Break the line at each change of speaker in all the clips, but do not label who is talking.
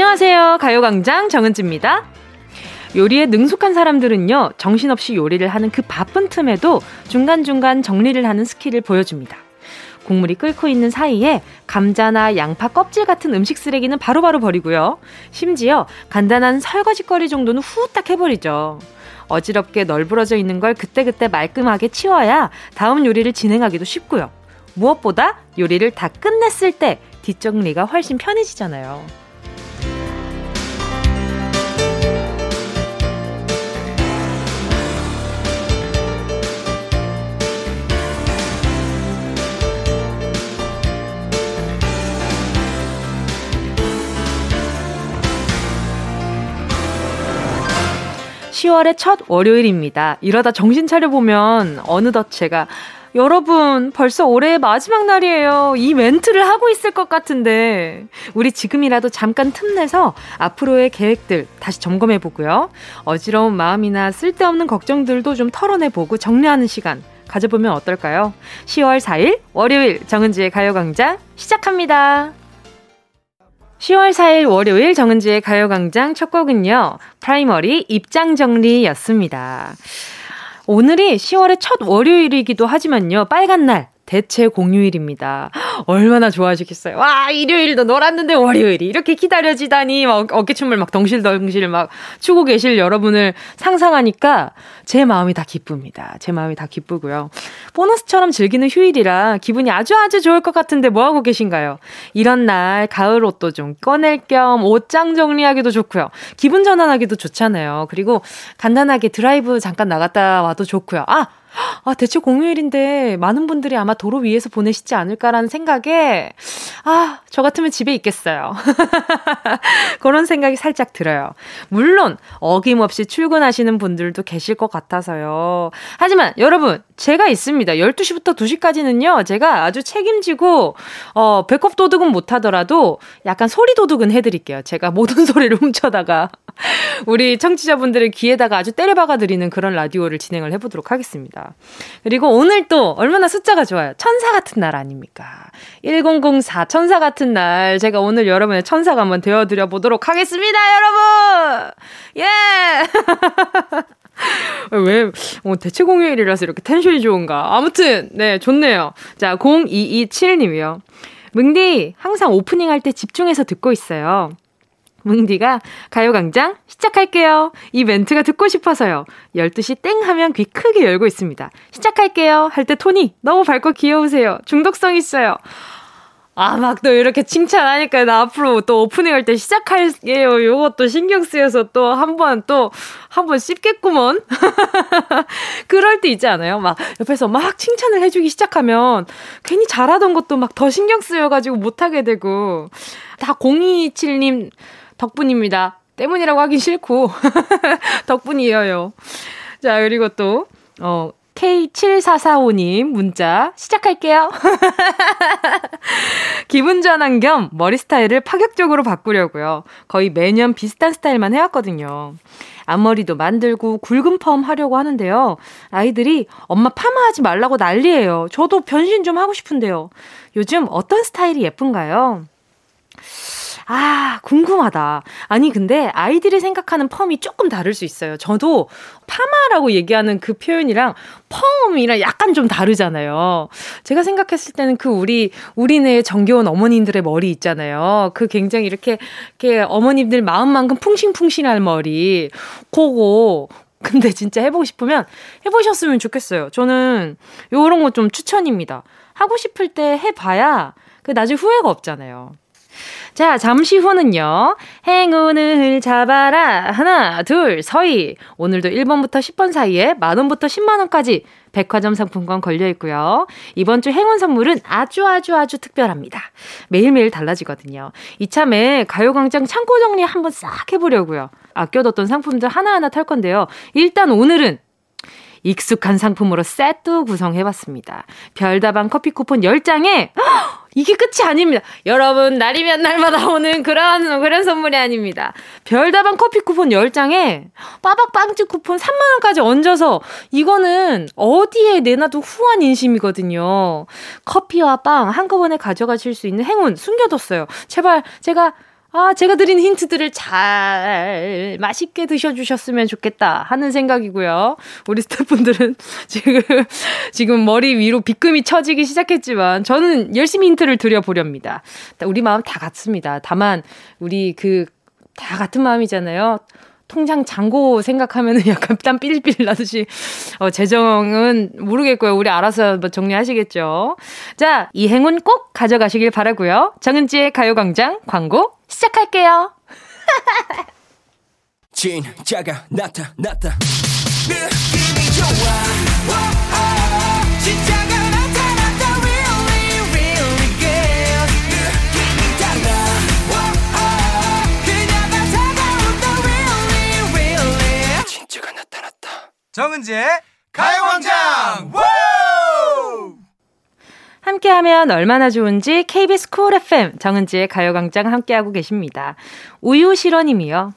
안녕하세요. 가요광장 정은지입니다. 요리에 능숙한 사람들은요, 정신없이 요리를 하는 그 바쁜 틈에도 중간중간 정리를 하는 스킬을 보여줍니다. 국물이 끓고 있는 사이에 감자나 양파 껍질 같은 음식 쓰레기는 바로바로 바로 버리고요. 심지어 간단한 설거지거리 정도는 후딱 해버리죠. 어지럽게 널브러져 있는 걸 그때그때 말끔하게 치워야 다음 요리를 진행하기도 쉽고요. 무엇보다 요리를 다 끝냈을 때 뒷정리가 훨씬 편해지잖아요. 10월의 첫 월요일입니다. 이러다 정신 차려보면 어느덧 제가 여러분, 벌써 올해의 마지막 날이에요. 이 멘트를 하고 있을 것 같은데. 우리 지금이라도 잠깐 틈내서 앞으로의 계획들 다시 점검해 보고요. 어지러운 마음이나 쓸데없는 걱정들도 좀 털어내 보고 정리하는 시간 가져보면 어떨까요? 10월 4일 월요일 정은지의 가요광장 시작합니다. 10월 4일 월요일 정은지의 가요광장 첫 곡은요, 프라이머리 입장 정리였습니다. 오늘이 10월의 첫 월요일이기도 하지만요, 빨간 날, 대체 공휴일입니다. 얼마나 좋아하시겠어요. 와, 일요일도 놀았는데 월요일이 이렇게 기다려지다니 막 어깨춤을 막 덩실덩실 막 추고 계실 여러분을 상상하니까 제 마음이 다 기쁩니다. 제 마음이 다 기쁘고요. 보너스처럼 즐기는 휴일이라 기분이 아주 아주 좋을 것 같은데 뭐 하고 계신가요? 이런 날 가을 옷도 좀 꺼낼 겸 옷장 정리하기도 좋고요. 기분 전환하기도 좋잖아요. 그리고 간단하게 드라이브 잠깐 나갔다 와도 좋고요. 아, 아, 대체 공휴일인데 많은 분들이 아마 도로 위에서 보내시지 않을까라는 생각에, 아, 저 같으면 집에 있겠어요. 그런 생각이 살짝 들어요. 물론, 어김없이 출근하시는 분들도 계실 것 같아서요. 하지만 여러분, 제가 있습니다. 12시부터 2시까지는요, 제가 아주 책임지고, 어, 배꼽 도둑은 못하더라도 약간 소리 도둑은 해드릴게요. 제가 모든 소리를 훔쳐다가 우리 청취자분들의 귀에다가 아주 때려박아 드리는 그런 라디오를 진행을 해보도록 하겠습니다. 그리고 오늘 또 얼마나 숫자가 좋아요. 천사 같은 날 아닙니까? 1004 천사 같은 날 제가 오늘 여러분의 천사가 한번 되어드려 보도록 하겠습니다, 여러분! 예! 왜, 어, 대체 공휴일이라서 이렇게 텐션이 좋은가. 아무튼, 네, 좋네요. 자, 0227님이요. 뭉디, 항상 오프닝 할 때 집중해서 듣고 있어요. 뭉디가 가요광장 시작할게요. 이 멘트가 듣고 싶어서요. 12시 땡 하면 귀 크게 열고 있습니다. 시작할게요. 할 때 톤이 너무 밝고 귀여우세요. 중독성 있어요. 아, 막 또 이렇게 칭찬하니까 나 앞으로 또 오프닝 할 때 시작할게요. 요것도 신경 쓰여서 또 한 번 또 한 번 씹겠구먼. 그럴 때 있지 않아요? 막 옆에서 막 칭찬을 해주기 시작하면 괜히 잘하던 것도 막 더 신경 쓰여가지고 못하게 되고. 다 0227님 덕분입니다. 때문이라고 하긴 싫고 덕분이에요. 자, 그리고 또 어, K7445님 문자 시작할게요. 기분 전환 겸 머리 스타일을 파격적으로 바꾸려고요. 거의 매년 비슷한 스타일만 해왔거든요. 앞머리도 만들고 굵은 펌 하려고 하는데요. 아이들이 엄마 파마하지 말라고 난리예요. 저도 변신 좀 하고 싶은데요. 요즘 어떤 스타일이 예쁜가요? 아, 궁금하다. 아니, 근데 아이들이 생각하는 펌이 조금 다를 수 있어요. 저도 파마라고 얘기하는 그 표현이랑 펌이랑 약간 좀 다르잖아요. 제가 생각했을 때는 그 우리, 우리네 정겨운 어머님들의 머리 있잖아요. 그 굉장히 이렇게, 이렇게 어머님들 마음만큼 풍싱풍싱한 머리. 그거, 근데 진짜 해보고 싶으면 해보셨으면 좋겠어요. 저는 요런 거 좀 추천입니다. 하고 싶을 때 해봐야 그 나중에 후회가 없잖아요. 자, 잠시 후는요. 행운을 잡아라. 하나, 둘, 서희. 오늘도 1번부터 10번 사이에 만원부터 10만원까지 백화점 상품권 걸려 있고요. 이번 주 행운 선물은 아주 아주 아주 특별합니다. 매일매일 달라지거든요. 이참에 가요광장 창고 정리 한번 싹 해보려고요. 아껴뒀던 상품들 하나하나 탈 건데요. 일단 오늘은 익숙한 상품으로 세트 구성해봤습니다. 별다방 커피 쿠폰 10장에 이게 끝이 아닙니다. 여러분, 날이면 날마다 오는 그런, 그런 선물이 아닙니다. 별다방 커피 쿠폰 10장에 빠박 빵집 쿠폰 3만원까지 얹어서 이거는 어디에 내놔도 후한 인심이거든요. 커피와 빵 한꺼번에 가져가실 수 있는 행운 숨겨뒀어요. 제발, 제가 아, 제가 드린 힌트들을 잘 맛있게 드셔주셨으면 좋겠다 하는 생각이고요. 우리 스태프분들은 지금, 지금 머리 위로 비금이 쳐지기 시작했지만 저는 열심히 힌트를 드려보렵니다. 우리 마음 다 같습니다. 다만, 우리 그, 다 같은 마음이잖아요. 통장 잔고 생각하면은 약간 땀 삘삘 나듯이 어, 재정은 모르겠고요. 우리 알아서 뭐 정리하시겠죠. 자, 이 행운 꼭 가져가시길 바라고요. 정은지의 가요광장 광고 시작할게요. 진짜가 나타났다.
정은지의 가요광장
함께하면 얼마나 좋은지 KBS 쿨 FM 정은지의 가요광장 함께하고 계십니다. 우유실원님이요.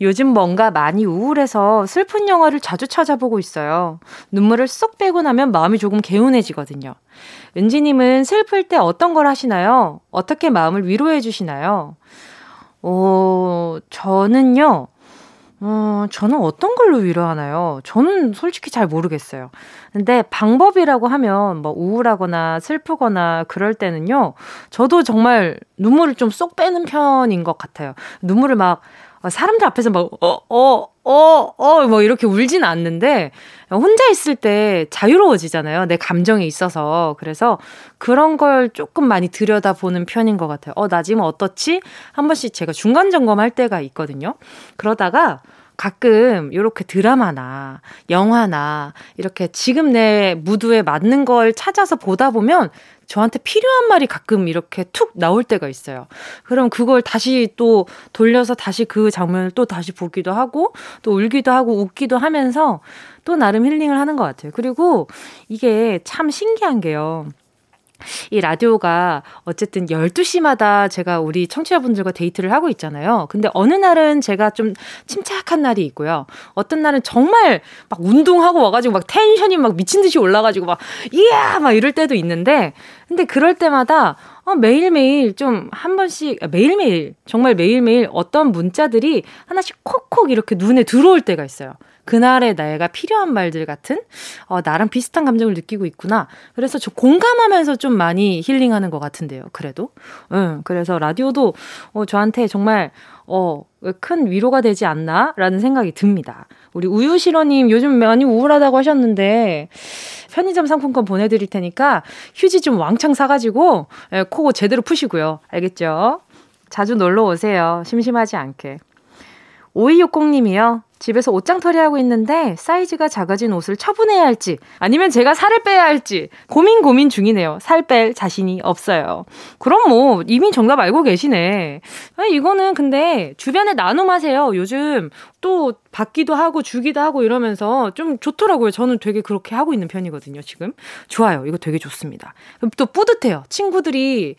요즘 뭔가 많이 우울해서 슬픈 영화를 자주 찾아보고 있어요. 눈물을 쏙 빼고 나면 마음이 조금 개운해지거든요. 은지님은 슬플 때 어떤 걸 하시나요? 어떻게 마음을 위로해 주시나요? 어, 저는요, 어, 저는 어떤 걸로 위로하나요? 저는 솔직히 잘 모르겠어요. 근데 방법이라고 하면 뭐 우울하거나 슬프거나 그럴 때는요, 저도 정말 눈물을 좀 쏙 빼는 편인 것 같아요. 눈물을 막 사람들 앞에서 막, 어, 어, 어, 어, 뭐 이렇게 울진 않는데, 혼자 있을 때 자유로워지잖아요. 내 감정에 있어서. 그래서 그런 걸 조금 많이 들여다보는 편인 것 같아요. 어, 나 지금 어떻지? 한 번씩 제가 중간 점검할 때가 있거든요. 그러다가 가끔 이렇게 드라마나 영화나 이렇게 지금 내 무드에 맞는 걸 찾아서 보다 보면 저한테 필요한 말이 가끔 이렇게 툭 나올 때가 있어요. 그럼 그걸 다시 또 돌려서 다시 그 장면을 또 다시 보기도 하고 또 울기도 하고 웃기도 하면서 또 나름 힐링을 하는 것 같아요. 그리고 이게 참 신기한 게요. 이 라디오가 어쨌든 12시마다 제가 우리 청취자분들과 데이트를 하고 있잖아요. 근데 어느 날은 제가 좀 침착한 날이 있고요. 어떤 날은 정말 막 운동하고 와가지고 막 텐션이 막 미친 듯이 올라가지고 막, 이야! 막 이럴 때도 있는데, 근데 그럴 때마다 어, 매일매일 좀 한 번씩, 아, 매일매일, 정말 매일매일 어떤 문자들이 하나씩 콕콕 이렇게 눈에 들어올 때가 있어요. 그날의 나가 필요한 말들 같은 어, 나랑 비슷한 감정을 느끼고 있구나. 그래서 저 공감하면서 좀 많이 힐링하는 것 같은데요. 그래도. 응, 그래서 라디오도 어, 저한테 정말 어, 큰 위로가 되지 않나라는 생각이 듭니다. 우리 우유실어님 요즘 많이 우울하다고 하셨는데 편의점 상품권 보내드릴 테니까 휴지 좀 왕창 사가지고 예, 코 제대로 푸시고요. 알겠죠? 자주 놀러 오세요. 심심하지 않게. 5260님이요. 집에서 옷장 털이 하고 있는데 사이즈가 작아진 옷을 처분해야 할지 아니면 제가 살을 빼야 할지 고민 고민 중이네요. 살 뺄 자신이 없어요. 그럼 뭐 이미 정답 알고 계시네. 아, 이거는 근데 주변에 나눔하세요. 요즘 또 받기도 하고 주기도 하고 이러면서 좀 좋더라고요. 저는 되게 그렇게 하고 있는 편이거든요, 지금. 좋아요. 이거 되게 좋습니다. 또 뿌듯해요. 친구들이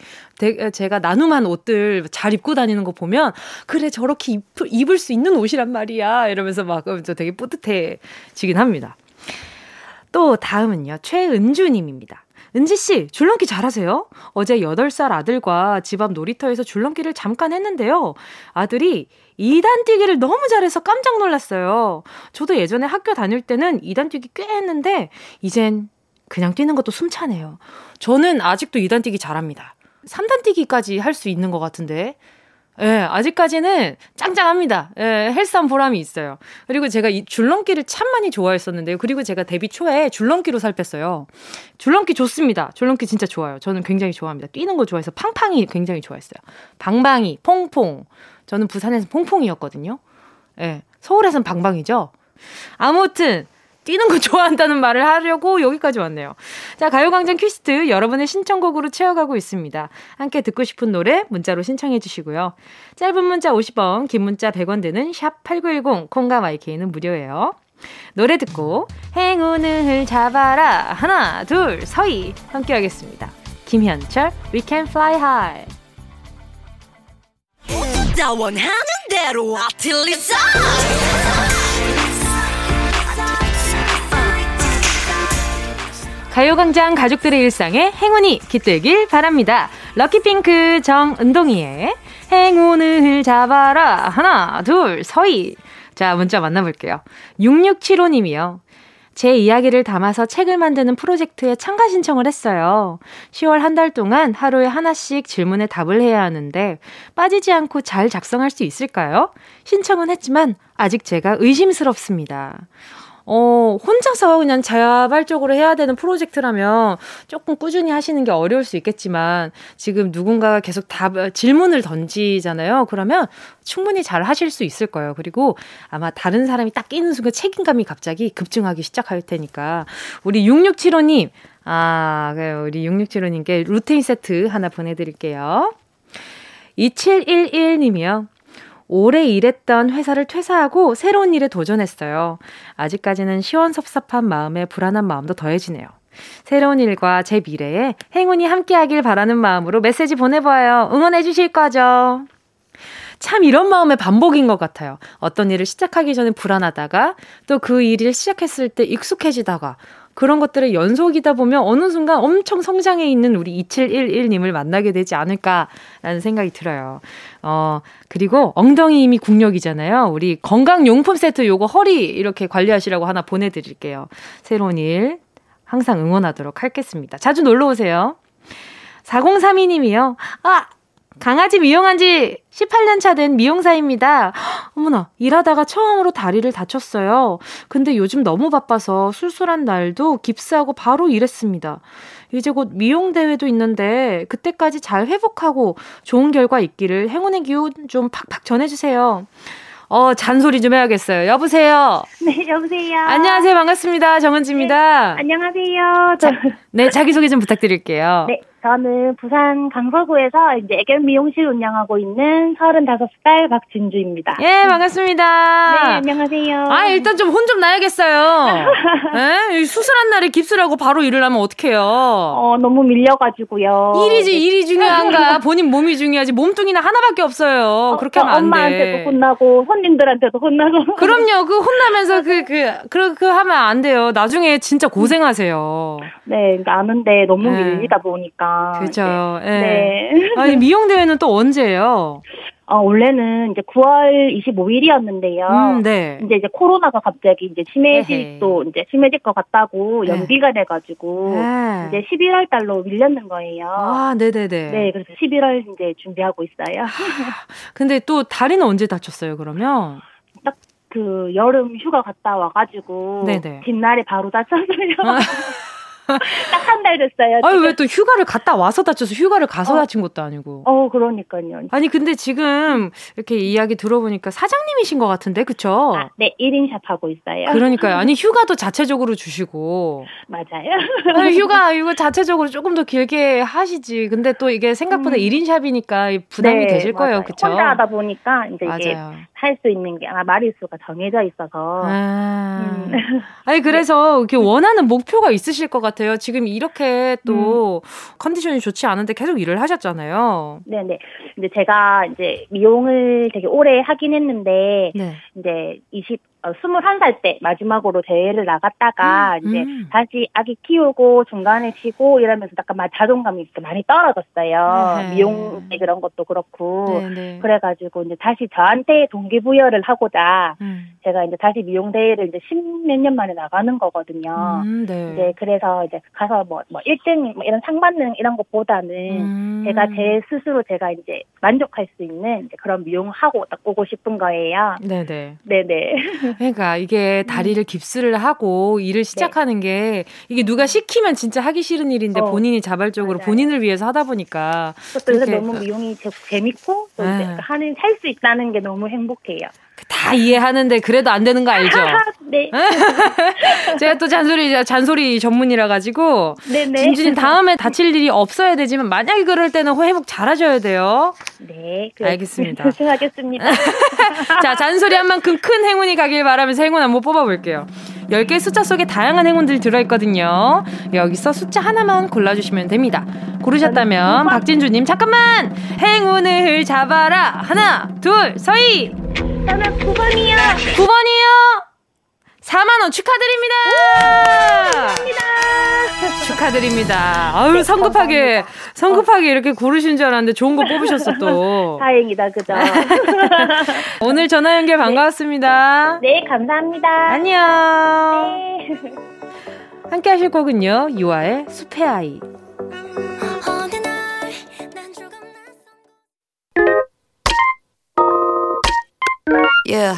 제가 나눔한 옷들 잘 입고 다니는 거 보면 그래 저렇게 입, 입을 수 있는 옷이란 말이야. 이러면서 막저 되게 뿌듯해지긴 합니다. 또 다음은요. 최은주 님입니다. 은지 씨, 줄넘기 잘하세요? 어제 8살 아들과 집 앞 놀이터에서 줄넘기를 잠깐 했는데요. 아들이 2단 뛰기를 너무 잘해서 깜짝 놀랐어요. 저도 예전에 학교 다닐 때는 2단 뛰기 꽤 했는데 이젠 그냥 뛰는 것도 숨차네요. 저는 아직도 2단 뛰기 잘합니다. 3단 뛰기까지 할 수 있는 것 같은데 예, 네, 아직까지는 짱짱합니다. 예, 네, 헬스한 보람이 있어요. 그리고 제가 이 줄넘기를 참 많이 좋아했었는데요. 그리고 제가 데뷔 초에 줄넘기로 살 뺐어요. 줄넘기 좋습니다. 줄넘기 진짜 좋아요. 저는 굉장히 좋아합니다. 뛰는 거 좋아해서 팡팡이 굉장히 좋아했어요. 방방이, 퐁퐁. 저는 부산에서 퐁퐁이었거든요. 예, 네, 서울에선 방방이죠. 아무튼 뛰는 거 좋아한다는 말을 하려고 여기까지 왔네요. 자, 가요광장 퀴스트 여러분의 신청곡으로 채워가고 있습니다. 함께 듣고 싶은 노래 문자로 신청해 주시고요. 짧은 문자 50원, 긴 문자 100원 드는 샵8910, 콩과 마이케이는 무료예요. 노래 듣고 행운을 잡아라 하나 둘 서희 함께 하겠습니다. 김현철 We Can Fly High 원하는 대로 아틀리사 가요광장 가족들의 일상에 행운이 깃들길 바랍니다. 럭키핑크 정은동이의 행운을 잡아라. 하나, 둘, 서희. 자, 문자 만나볼게요. 6675님이요. 제 이야기를 담아서 책을 만드는 프로젝트에 참가 신청을 했어요. 10월 한 달 동안 하루에 하나씩 질문에 답을 해야 하는데 빠지지 않고 잘 작성할 수 있을까요? 신청은 했지만 아직 제가 의심스럽습니다. 어, 혼자서 그냥 자발적으로 해야 되는 프로젝트라면 조금 꾸준히 하시는 게 어려울 수 있겠지만 지금 누군가가 계속 답, 질문을 던지잖아요. 그러면 충분히 잘 하실 수 있을 거예요. 그리고 아마 다른 사람이 딱 끼는 순간 책임감이 갑자기 급증하기 시작할 테니까 우리 6675님, 아, 우리 6675님께 루테인 세트 하나 보내드릴게요. 2711님이요. 오래 일했던 회사를 퇴사하고 새로운 일에 도전했어요. 아직까지는 시원섭섭한 마음에 불안한 마음도 더해지네요. 새로운 일과 제 미래에 행운이 함께하길 바라는 마음으로 메시지 보내봐요. 응원해 주실 거죠? 참 이런 마음의 반복인 것 같아요. 어떤 일을 시작하기 전에 불안하다가 또 그 일을 시작했을 때 익숙해지다가 그런 것들의 연속이다 보면 어느 순간 엄청 성장해 있는 우리 2711님을 만나게 되지 않을까라는 생각이 들어요. 어, 그리고 엉덩이 이미 국력이잖아요. 우리 건강용품 세트 요거 허리 이렇게 관리하시라고 하나 보내드릴게요. 새로운 일 항상 응원하도록 하겠습니다. 자주 놀러 오세요. 4032님이요. 아, 강아지 미용한 지 18년 차 된 미용사입니다. 어머나, 일하다가 처음으로 다리를 다쳤어요. 근데 요즘 너무 바빠서 술술한 날도 깁스하고 바로 일했습니다. 이제 곧 미용대회도 있는데 그때까지 잘 회복하고 좋은 결과 있기를 행운의 기운 좀 팍팍 전해주세요. 어, 잔소리 좀 해야겠어요. 여보세요?
네, 여보세요?
안녕하세요. 반갑습니다. 정은지입니다.
네, 안녕하세요.
자, 네, 자기소개 좀 부탁드릴게요.
네, 저는 부산 강서구에서 이제 애견 미용실 운영하고 있는 35살 박진주입니다.
예, 반갑습니다.
네, 안녕하세요.
아, 일단 좀혼좀 나야겠어요. 예? 수술한 날에 깁스라고 바로 일을 하면 어떡해요?
어, 너무 밀려가지고요.
일이지, 네. 일이 중요한가? 본인 몸이 중요하지. 몸뚱이는 하나밖에 없어요. 어, 그렇게 하면 안 돼.
엄마한테도 혼나고, 손님들한테도 혼나고.
그럼요. 그 혼나면서 그, 그, 그, 그 하면 안 돼요. 나중에 진짜 고생하세요.
네, 아는데 너무 네. 밀리다 보니까.
그죠. 네. 네. 아니, 미용 대회는 또 언제예요?
어, 원래는 이제 9월 25일이었는데요. 음, 네. 이제 이제 코로나가 갑자기 이제 심해질 또 이제 심해질 것 같다고 네. 연기가 돼가지고 네. 이제 11월 달로 밀렸는 거예요.
아, 네네네.
네, 그래서 11월 이제 준비하고 있어요.
근데 또 다리는 언제 다쳤어요? 그러면?
딱 그 여름 휴가 갔다 와가지고 네네. 뒷날에 바로 다쳤어요. 딱 한 달 됐어요.
아유, 왜 또 휴가를 갔다 와서 다쳐서 휴가를 가서 어. 다친 것도 아니고.
어, 그러니까요.
아니, 근데 지금 이렇게 이야기 들어보니까 사장님이신 것 같은데, 그쵸? 아,
네, 1인샵 하고 있어요.
그러니까요. 아니, 휴가도 자체적으로 주시고.
맞아요.
아니, 휴가, 이거 자체적으로 조금 더 길게 하시지. 근데 또 이게 생각보다 음. 1인샵이니까 부담이 네, 되실 맞아요. 거예요, 그쵸?
혼자 하다 보니까 이제 맞아요. 이게 할 수 있는 게 아마 마리수가 정해져 있어서. 아.
음. 아니, 그래서 이렇게 원하는 목표가 있으실 것 같아요. 같아요. 지금 이렇게 또 음. 컨디션이 좋지 않은데 계속 일을 하셨잖아요.
네네. 근데 제가 이제 미용을 되게 오래 하긴 했는데 네. 이제 20 어, 21살 때 마지막으로 대회를 나갔다가 음, 이제 음. 다시 아기 키우고 중간에 쉬고 이러면서 약간 자존감이 많이 떨어졌어요. 네. 미용 그런 것도 그렇고. 네, 네. 그래가지고 이제 다시 저한테 동기부여를 하고자 음. 제가 이제 다시 미용 대회를 이제 십몇 년 만에 나가는 거거든요. 음, 네. 이제 그래서 이제 가서 뭐, 뭐 1등 뭐 이런 상 받는 이런 것보다는 음. 제가 제 스스로 제가 이제 만족할 수 있는 그런 미용하고 딱 오고 싶은 거예요. 네네. 네네.
그러니까 이게 다리를 음. 깁스를 하고 일을 네. 시작하는 네. 게 이게 누가 시키면 진짜 하기 싫은 일인데 어. 본인이 자발적으로 맞아요. 본인을 위해서 하다 보니까
그것도 너무 미용이 재밌고 또 네. 하는 살 수 있다는 게 너무 행복해요.
다 이해하는데 그래도 안 되는 거 알죠?
네.
제가 또 잔소리 잔소리 전문이라 가지고 네네. 진주님 다음에 다칠 일이 없어야 되지만 만약에 그럴 때는 회복 잘하셔야 돼요.
네.
알겠습니다.
조심하겠습니다.
자 잔소리 한 만큼 큰 행운이 가길 바라면서 행운 한번 뽑아볼게요. 10개의 숫자 속에 다양한 행운들이 들어있거든요. 여기서 숫자 하나만 골라주시면 됩니다. 고르셨다면 박진주님 잠깐만 행운을 잡아라 하나 둘 서희
저는 9번이요
9번이요 4만원 축하드립니다
감사합니다
축하드립니다. 아유, 네, 성급하게, 감사합니다. 성급하게 이렇게 고르신 줄 알았는데 좋은 거 뽑으셨어, 또.
다행이다, 그죠?
오늘 전화 연결 반가웠습니다.
네, 네 감사합니다.
안녕. 네. 함께 하실 곡은요, 유아의 숲의 아이. Yeah,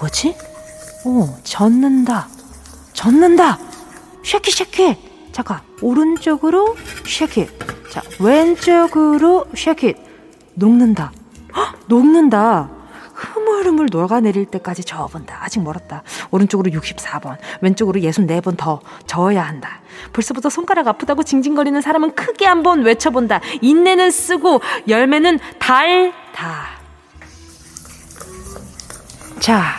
뭐지? 오, 젓는다. 젓는다. Shake it, shake it. 잠깐. 오른쪽으로 shake it. 자, 왼쪽으로 shake it. 녹는다. 헉, 녹는다. 흐물흐물 녹아내릴 때까지 저어본다. 아직 멀었다. 오른쪽으로 64번, 왼쪽으로 64번 더 저어야 한다. 벌써부터 손가락 아프다고 징징거리는 사람은 크게 한번 외쳐본다. 인내는 쓰고 열매는 달다. 자,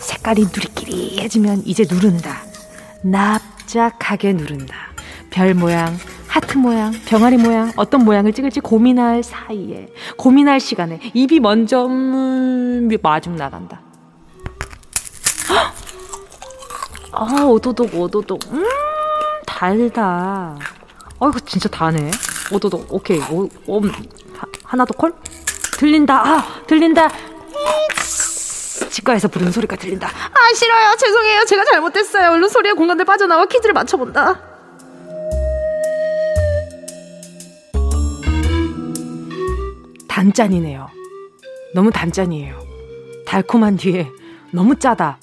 색깔이 누리끼리해지면 이제 누른다. 납작하게 누른다. 별 모양, 하트 모양, 병아리 모양, 어떤 모양을 찍을지 고민할 사이에, 고민할 시간에 입이 먼저 음, 마중 나간다. 아, 오도독, 오도독. 음, 달다. 어, 이거 진짜 다네. 오도독, 오케이. 오, 오, 하나 더 콜? 들린다. 아, 들린다. 치과에서 부르는 소리가 들린다. 아, 싫어요. 죄송해요. 제가 잘못했어요. 얼른 소리의 공간에 빠져나와 퀴즈를 맞춰본다. 단짠이네요. 너무 단짠이에요. 달콤한 뒤에 너무 짜다.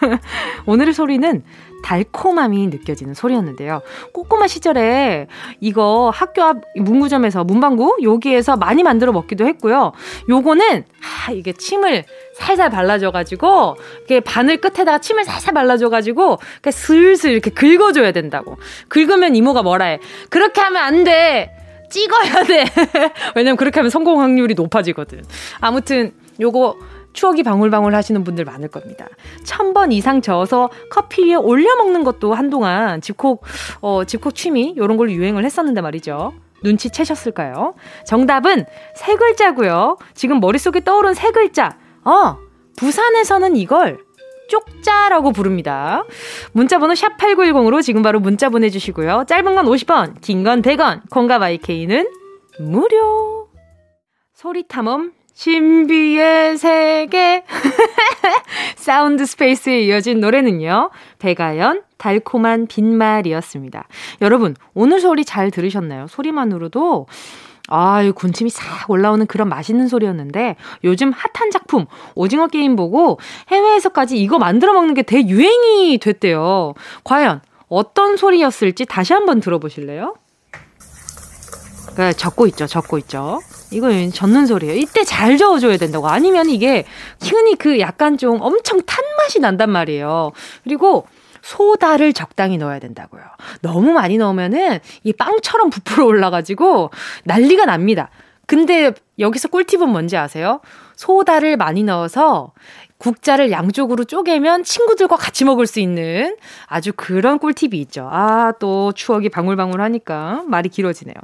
오늘의 소리는 달콤함이 느껴지는 소리였는데요. 꼬꼬마 시절에 이거 학교 앞 문구점에서 문방구 여기에서 많이 만들어 먹기도 했고요. 요거는 아 이게 침을 살살 발라줘가지고 이렇게 바늘 끝에다가 침을 살살 발라줘가지고 이렇게 슬슬 이렇게 긁어줘야 된다고. 긁으면 이모가 뭐라 해. 그렇게 하면 안 돼. 찍어야 돼. 왜냐면 그렇게 하면 성공 확률이 높아지거든. 아무튼 요거 추억이 방울방울 하시는 분들 많을 겁니다. 천번 이상 저어서 커피 위에 올려 먹는 것도 한동안 집콕, 어, 집콕 취미, 요런 걸로 유행을 했었는데 말이죠. 눈치채셨을까요? 정답은 세 글자고요. 지금 머릿속에 떠오른 세 글자. 어, 부산에서는 이걸 쪽자라고 부릅니다. 문자번호 샵8910으로 지금 바로 문자 보내주시고요. 짧은 건 50원, 긴 건 100원, 콩과 마이케이는 무료. 소리탐험 신비의 세계 Sound Space에 이어진 노래는요. 배가연 달콤한 빈말이었습니다. 여러분 오늘 소리 잘 들으셨나요? 소리만으로도 아, 이 군침이 싹 올라오는 그런 맛있는 소리였는데 요즘 핫한 작품 오징어 게임 보고 해외에서까지 이거 만들어 먹는 게 대유행이 됐대요. 과연 어떤 소리였을지 다시 한번 들어보실래요? 네, 적고 있죠, 적고 있죠. 이건 젓는 소리예요. 이때 잘 저어줘야 된다고. 아니면 이게 흔히 그 약간 좀 엄청 탄 맛이 난단 말이에요. 그리고 소다를 적당히 넣어야 된다고요. 너무 많이 넣으면은 이 빵처럼 부풀어 올라가지고 난리가 납니다. 근데 여기서 꿀팁은 뭔지 아세요? 소다를 많이 넣어서 국자를 양쪽으로 쪼개면 친구들과 같이 먹을 수 있는 아주 그런 꿀팁이 있죠. 아, 또 추억이 방울방울 하니까 말이 길어지네요.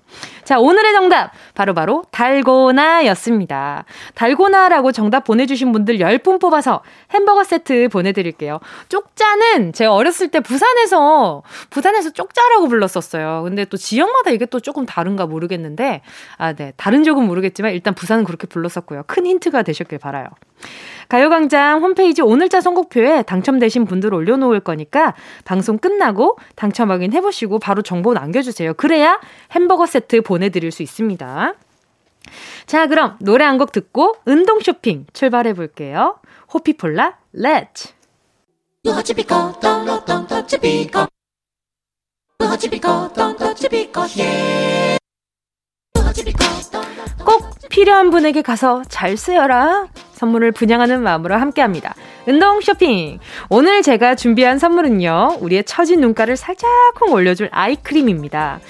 자, 오늘의 정답. 바로바로 바로 달고나였습니다. 달고나라고 정답 보내주신 분들 10분 뽑아서 햄버거 세트 보내드릴게요. 쪽자는 제가 어렸을 때 부산에서, 부산에서 쪽자라고 불렀었어요. 근데 또 지역마다 이게 또 조금 다른가 모르겠는데, 아, 네. 다른 지역은 모르겠지만 일단 부산은 그렇게 불렀었고요. 큰 힌트가 되셨길 바라요. 가요광장 홈페이지 오늘자 선곡표에 당첨되신 분들 올려놓을 거니까 방송 끝나고 당첨 확인해보시고 바로 정보 남겨주세요. 그래야 햄버거 세트 보내드릴 수 있습니다. 자, 그럼 노래 한 곡 듣고 운동 쇼핑 출발해 볼게요. 호피폴라, Let's! 꼭 필요한 분에게 가서 잘 쓰여라. 선물을 분양하는 마음으로 함께 합니다. 운동 쇼핑. 오늘 제가 준비한 선물은요, 우리의 처진 눈가를 살짝쿵 올려줄 아이크림입니다.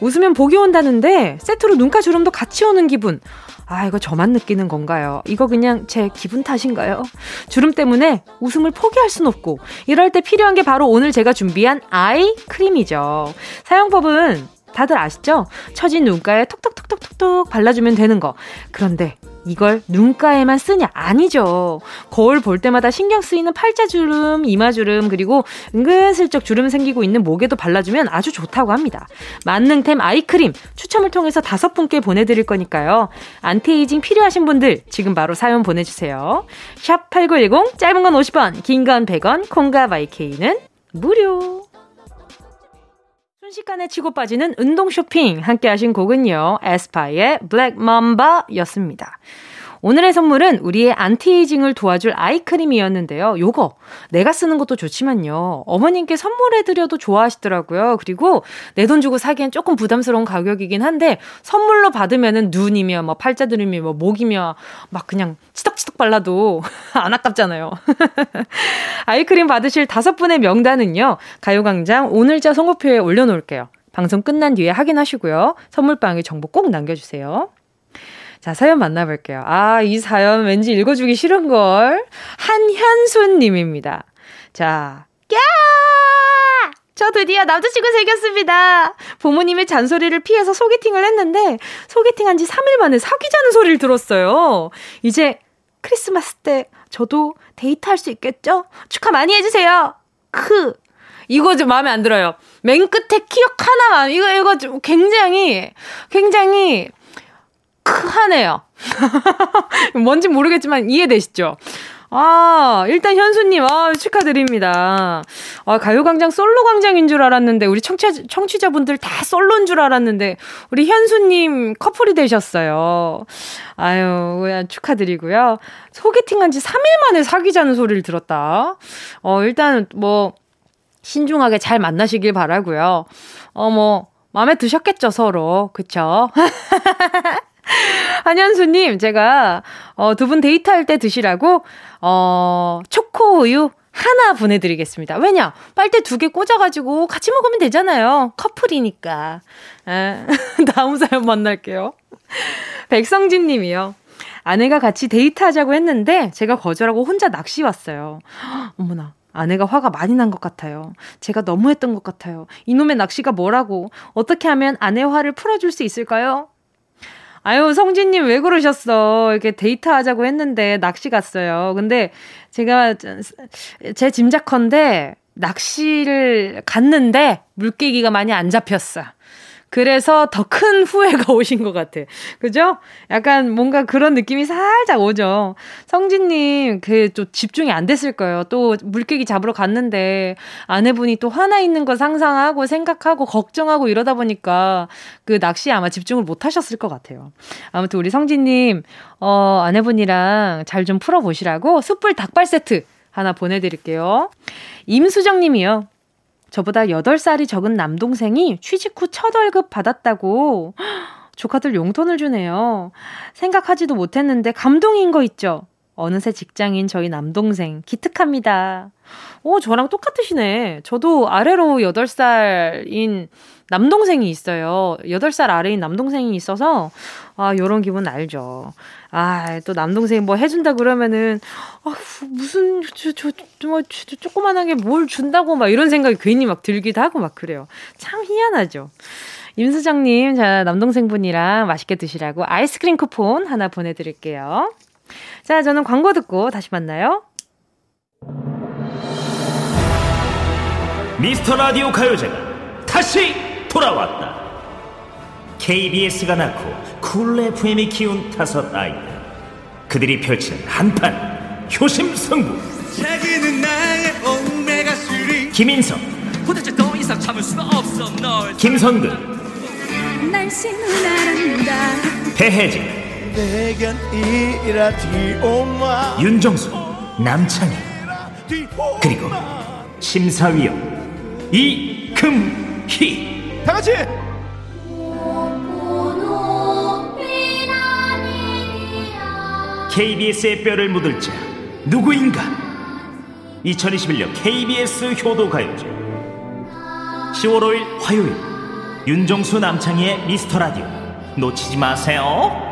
웃으면 복이 온다는데, 세트로 눈가 주름도 같이 오는 기분. 아, 이거 저만 느끼는 건가요? 이거 그냥 제 기분 탓인가요? 주름 때문에 웃음을 포기할 순 없고, 이럴 때 필요한 게 바로 오늘 제가 준비한 아이 크림이죠. 사용법은 다들 아시죠? 처진 눈가에 톡톡톡톡톡톡 발라주면 되는 거. 그런데 이걸 눈가에만 쓰냐? 아니죠. 거울 볼 때마다 신경 쓰이는 팔자주름, 이마주름, 그리고 은근슬쩍 주름 생기고 있는 목에도 발라주면 아주 좋다고 합니다. 만능템 아이크림 추첨을 통해서 다섯 분께 보내드릴 거니까요. 안티에이징 필요하신 분들 지금 바로 사연 보내주세요. 샵 8910, 짧은 건 50원, 긴 건 100원, 콩과 마이케이는 무료. 순식간에 치고 빠지는 운동 쇼핑 함께 하신 곡은요. 에스파의 Black Mamba였습니다. 오늘의 선물은 우리의 anti-aging을 도와줄 아이크림이었는데요. 요거 내가 쓰는 것도 좋지만요. 어머님께 선물해드려도 좋아하시더라고요. 그리고 내 돈 주고 사기엔 조금 부담스러운 가격이긴 한데 선물로 받으면은 눈이며 뭐 팔자주름이 뭐 목이며 막 그냥 치덕치덕 발라도 안 아깝잖아요. 아이크림 받으실 다섯 분의 명단은요. 가요광장 오늘자 선고표에 올려놓을게요. 방송 끝난 뒤에 확인하시고요. 선물방에 정보 꼭 남겨주세요. 자, 사연 만나볼게요. 아, 이 사연 왠지 읽어주기 싫은걸. 한현순 님입니다. 자, 꺄! 저 드디어 남자친구 생겼습니다. 부모님의 잔소리를 피해서 소개팅을 했는데, 소개팅 한 지 3일 만에 사귀자는 소리를 들었어요. 이제 크리스마스 때 저도 데이트할 수 있겠죠? 축하 많이 해주세요. 크. 이거 좀 마음에 안 들어요. 맨 끝에 키역 하나만, 이거, 이거 좀 굉장히, 굉장히 크하네요. 뭔지 모르겠지만 이해되시죠? 아, 일단 현수님, 아, 축하드립니다. 아, 가요광장 솔로광장인 줄 알았는데, 우리 청취자, 청취자분들 다 솔로인 줄 알았는데, 우리 현수님 커플이 되셨어요. 아유, 축하드리고요. 소개팅 한지 3일 만에 사귀자는 소리를 들었다. 어, 일단 뭐, 신중하게 잘 만나시길 바라고요 어, 뭐, 마음에 드셨겠죠, 서로. 그쵸? 한현수님, 제가, 어, 두 분 데이트할 때 드시라고, 어, 초코우유 하나 보내드리겠습니다. 왜냐? 빨대 두 개 꽂아가지고 같이 먹으면 되잖아요. 커플이니까. 에, 다음 사연 만날게요. 백성진 님이요. 아내가 같이 데이트하자고 했는데 제가 거절하고 혼자 낚시 왔어요. 어머나. 아내가 화가 많이 난 것 같아요. 제가 너무했던 것 같아요. 이놈의 낚시가 뭐라고? 어떻게 하면 아내 화를 풀어줄 수 있을까요? 아유, 성진님 왜 그러셨어? 이렇게 데이트 하자고 했는데 낚시 갔어요. 근데 제가 제 짐작컨대 낚시를 갔는데 물개기가 많이 안 잡혔어. 그래서 더 큰 후회가 오신 것 같아. 그죠? 약간 뭔가 그런 느낌이 살짝 오죠. 성진님, 그 좀 집중이 안 됐을 거예요. 또 물개기 잡으러 갔는데 아내분이 또 화나 있는 거 상상하고 생각하고 걱정하고 이러다 보니까 그 낚시에 아마 집중을 못 하셨을 것 같아요. 아무튼 우리 성진님, 어, 아내분이랑 잘 좀 풀어보시라고 숯불 닭발 세트 하나 보내드릴게요. 임수정 님이요. 저보다 8살이 적은 남동생이 취직 후 첫 월급 받았다고 조카들 용돈을 주네요. 생각하지도 못했는데 감동인 거 있죠? 어느새 직장인 저희 남동생 기특합니다. 오, 저랑 똑같으시네. 저도 아래로 8살인 남동생이 있어요. 8살 아래인 남동생이 있어서, 아, 요런 기분 알죠. 아, 또 남동생이 뭐 해준다 그러면은, 아, 무슨, 저, 저, 저, 뭐, 저, 조그만하게 뭘 준다고 막 이런 생각이 괜히 막 들기도 하고 막 그래요. 참 희한하죠. 임수정님, 자, 남동생분이랑 맛있게 드시라고 아이스크림 쿠폰 하나 보내드릴게요. 자, 저는 광고 듣고 다시 만나요.
미스터 라디오 가요제가 다시 돌아왔다. KBS가 낳고 쿨 FM이 키운 다섯 아이들. 그들이 펼치는 한판 효심성부 김인석 도대체 더 이상 참을 수 없어 널 김성근 날씨는 나란다 배혜진 윤정수 남창희 그리고 심사위원 이금희.
다 같이.
KBS의 뼈를 묻을 자 누구인가? 2021년 KBS 효도가요제. 10월 5일 화요일 윤정수 남창희의 미스터라디오. 놓치지 마세요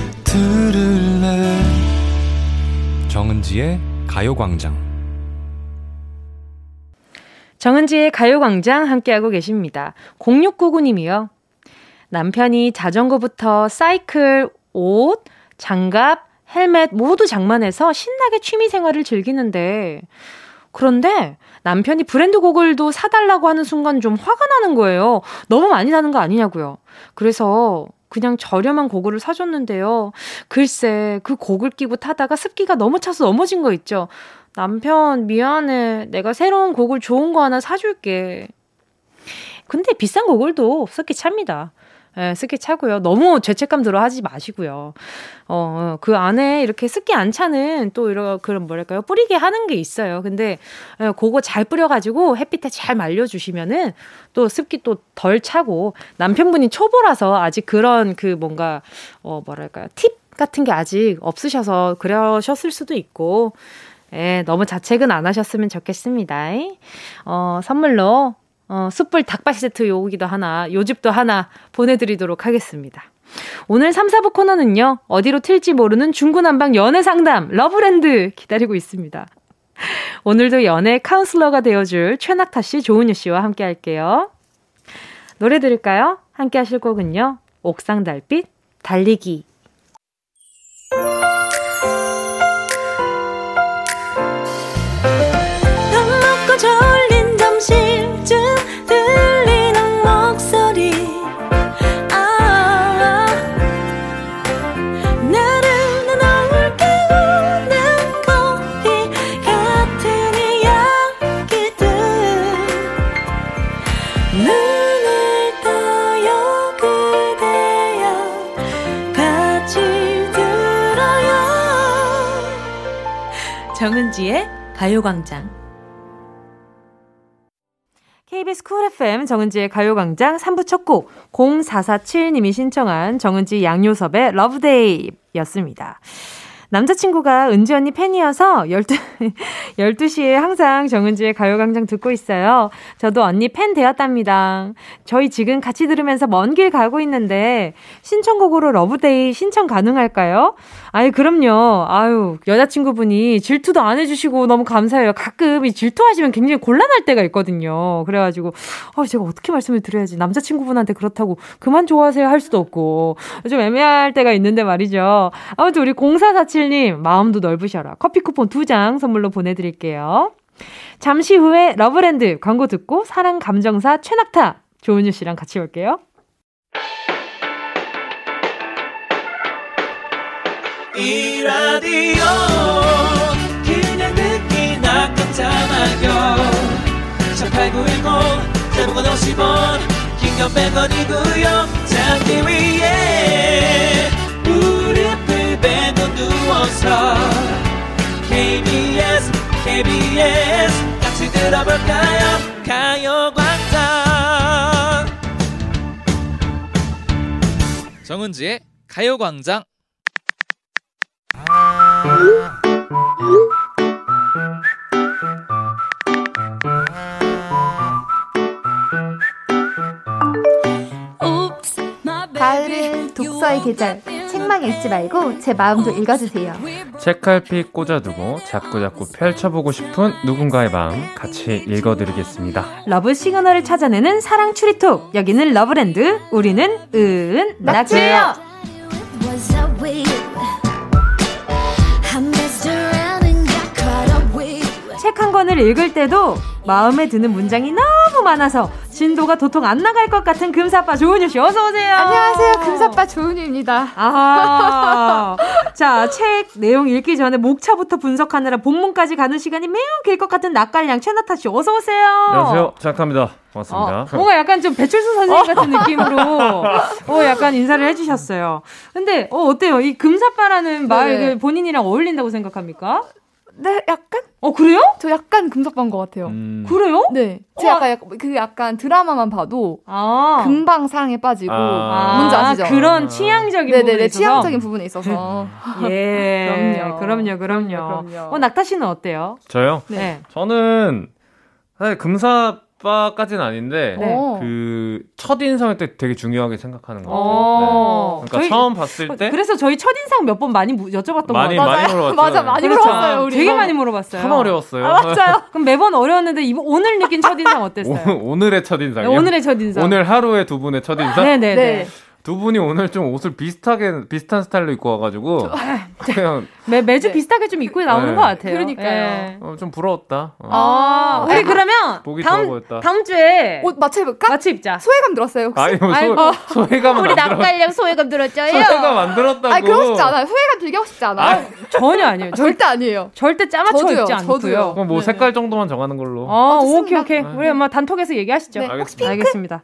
들을래
정은지의 가요광장
정은지의 가요광장 함께하고 계십니다. 0699님이요. 남편이 자전거부터 사이클, 옷, 장갑, 헬멧 모두 장만해서 신나게 취미 생활을 즐기는데 그런데 남편이 브랜드 고글도 사달라고 하는 순간 좀 화가 나는 거예요. 너무 많이 사는 거 아니냐고요. 그래서 그냥 저렴한 고글을 사줬는데요. 글쎄, 그 고글 끼고 타다가 습기가 너무 차서 넘어진 거 있죠. 남편, 미안해. 내가 새로운 고글 좋은 거 하나 사줄게. 근데 비싼 고글도 습기 찹니다. 예, 습기 차고요. 너무 죄책감 들어 하지 마시고요. 어, 어, 그 안에 이렇게 습기 안 차는 또 이런 그런 뭐랄까요? 뿌리게 하는 게 있어요. 근데 예, 그거 잘 뿌려 가지고 햇빛에 잘 말려 주시면은 또 습기 또 덜 차고 남편분이 초보라서 아직 그런 그 뭔가 어, 뭐랄까요? 팁 같은 게 아직 없으셔서 그러셨을 수도 있고 예, 너무 자책은 안 하셨으면 좋겠습니다. 어, 선물로 어, 숯불 닭발 세트 요기도 하나, 요집도 하나 보내드리도록 하겠습니다. 오늘 3, 4부 코너는요, 어디로 튈지 모르는 중구난방 연애 상담, 러브랜드 기다리고 있습니다. 오늘도 연애 카운슬러가 되어줄 최낙타 씨, 조은유 씨와 함께 할게요. 노래 들을까요? 함께 하실 곡은요, 옥상 달빛, 달리기. 정은지의 가요광장. KBS 쿨 FM 정은지의 가요광장 3부 첫 곡 0447님이 신청한 정은지 양요섭의 Love Day 였습니다. 남자친구가 은지 언니 팬이어서 12, 12시에 항상 정은지의 가요광장 듣고 있어요. 저도 언니 팬 되었답니다. 저희 지금 같이 들으면서 먼 길 가고 있는데 신청곡으로 Love Day 신청 가능할까요? 아이, 그럼요. 아유, 여자친구분이 질투도 안 해주시고 너무 감사해요. 가끔 이 질투하시면 굉장히 곤란할 때가 있거든요. 그래가지고, 아, 제가 어떻게 말씀을 드려야지. 남자친구분한테 그렇다고 그만 좋아하세요 할 수도 없고. 좀 애매할 때가 있는데 말이죠. 아무튼 우리 0447 님, 마음도 넓으셔라. 커피 쿠폰 두 장 선물로 보내드릴게요. 잠시 후에 러브랜드 광고 듣고 사랑 감정사 최낙타 조은유 씨랑 같이 올게요. 이 라디오 그냥 듣기나 깜짝마요 18910 대목원 50원 긴건 100원이고요 잠기 위에 누워서 KBS KBS 같이 들어볼까요? 가요광장.
정은지의 가요광장.
가을엔 독서의
계절 책만 읽지 말고 제 마음도 읽어주세요.
책갈피 꽂아두고 자꾸자꾸 펼쳐보고 싶은 누군가의 마음 같이 읽어드리겠습니다.
love signal을 찾아내는 사랑 추리톡 여기는 러브랜드 우리는 은 낙지예요. 책 한 권을 읽을 때도 마음에 드는 문장이 너무 많아서 진도가 도통 안 나갈 것 같은 금사빠 조은유 씨 어서 오세요.
안녕하세요. 금사빠 조은유입니다.
아, 자, 책 내용 읽기 전에 목차부터 분석하느라 본문까지 가는 시간이 매우 길 것 같은 낯갈량 최나타 씨 어서 오세요.
안녕하세요. 시작합니다. 고맙습니다.
어, 뭔가 약간 좀 배철수 선생님 같은 느낌으로 어 약간 인사를 해주셨어요. 근데 어 어때요? 이 금사빠라는 말 네. 본인이랑 어울린다고 생각합니까?
네, 약간?
어, 그래요?
저 약간 금석반 것 같아요.
음. 그래요?
네. 제 어, 약간, 그 약간 드라마만 봐도 아. 금방 사랑에 빠지고 아. 뭔지 아시죠?
그런 취향적인
네네네, 부분에 있어서. 취향적인 부분에 있어서.
예. 그럼요. 그럼요, 그럼요. 그럼요. 어, 낙타 씨는 어때요?
저요? 네. 저는 사실 금사 오빠까지는 아닌데 네. 그 첫 인상을 때 되게 중요하게 생각하는 것 같아요. 네. 그러니까 저희, 처음 봤을 때
그래서 저희 첫 인상 몇 번 많이 여쭤봤던
많이, 거 같아요. 많이 물어봤죠.
맞아, 많이 그렇죠. 물어봤어요. 우리.
되게 많이 물어봤어요.
참 어려웠어요.
아, 맞아요.
그럼 매번 어려웠는데 이번 오늘 느낀 첫 인상 어땠어요?
오, 늘의 첫 인상이요? 네,
오늘의 첫 인상.
오늘 하루에 두 분의 첫 인상?
네네 네. 네.
두 분이 오늘 좀 옷을 비슷하게 비슷한 스타일로 입고 와가지고
그냥 매, 매주 네. 비슷하게 좀 입고 나오는 네. 것 같아요.
그러니까요. 네.
어, 좀 부러웠다. 어.
아, 우리 그러면
보기
다음
좋아 보였다.
다음 주에
옷 맞춰 입을까?
맞춰 입자.
소외감 들었어요 혹시?
아니 뭐 소, 소외감
우리 남갈량 소외감 들었죠?
소외감 안 들었다고.
아니 그러고 싶지 않아요. 소외감 들게 하고 싶지 않아요. 아,
전혀 아니에요.
절대 아니에요.
절대 짜맞춰 저도요, 입지 않고요. 저도요.
그럼 뭐 네. 색깔 정도만 정하는 걸로.
아, 어, 오케이 오케이. 우리 엄마 단톡에서 얘기하시죠.
네.
알겠습니다. 알겠습니다.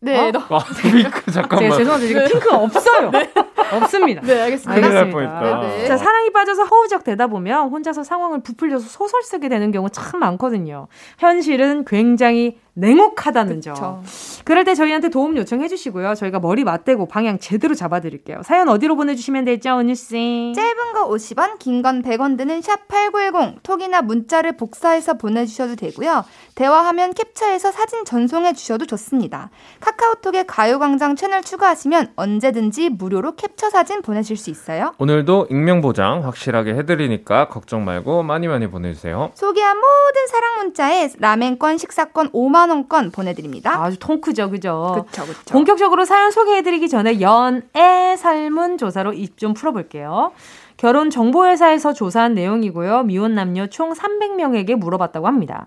네.
어? 아, 핑크 잠깐만.
네, 죄송한데 지금 핑크 없어요. 네. 없습니다.
네, 알겠습니다.
알겠습니다. 네,
네. 자, 사랑이 빠져서 허우적 되다 보면 혼자서 상황을 부풀려서 소설 쓰게 되는 경우 참 많거든요. 현실은 굉장히 냉혹하다는 그쵸. 점. 그럴 때 저희한테 도움 요청해 주시고요. 저희가 머리 맞대고 방향 제대로 잡아 드릴게요. 사연 어디로 보내 주시면 되죠, 은유씨?
짧은 거 50원, 긴 건 100원 드는 샵 8910 톡이나 문자를 복사해서 보내 주셔도 되고요. 대화하면 캡처해서 사진 전송해 주셔도 좋습니다. 카카오톡에 가요 광장 채널 추가하시면 언제든지 무료로 캡처 사진 보내실 수 있어요.
오늘도 익명 보장 확실하게 해드리니까 걱정 말고 많이 많이 보내주세요.
소개한 모든 사랑 문자에 라멘권, 식사권 5만 원권 보내드립니다.
아주 통크죠, 그죠?
그쵸, 그쵸.
본격적으로 사연 소개해드리기 전에 연애 설문 조사로 입 좀 풀어볼게요. 결혼 정보회사에서 조사한 내용이고요. 미혼 남녀 총 300명에게 물어봤다고 합니다.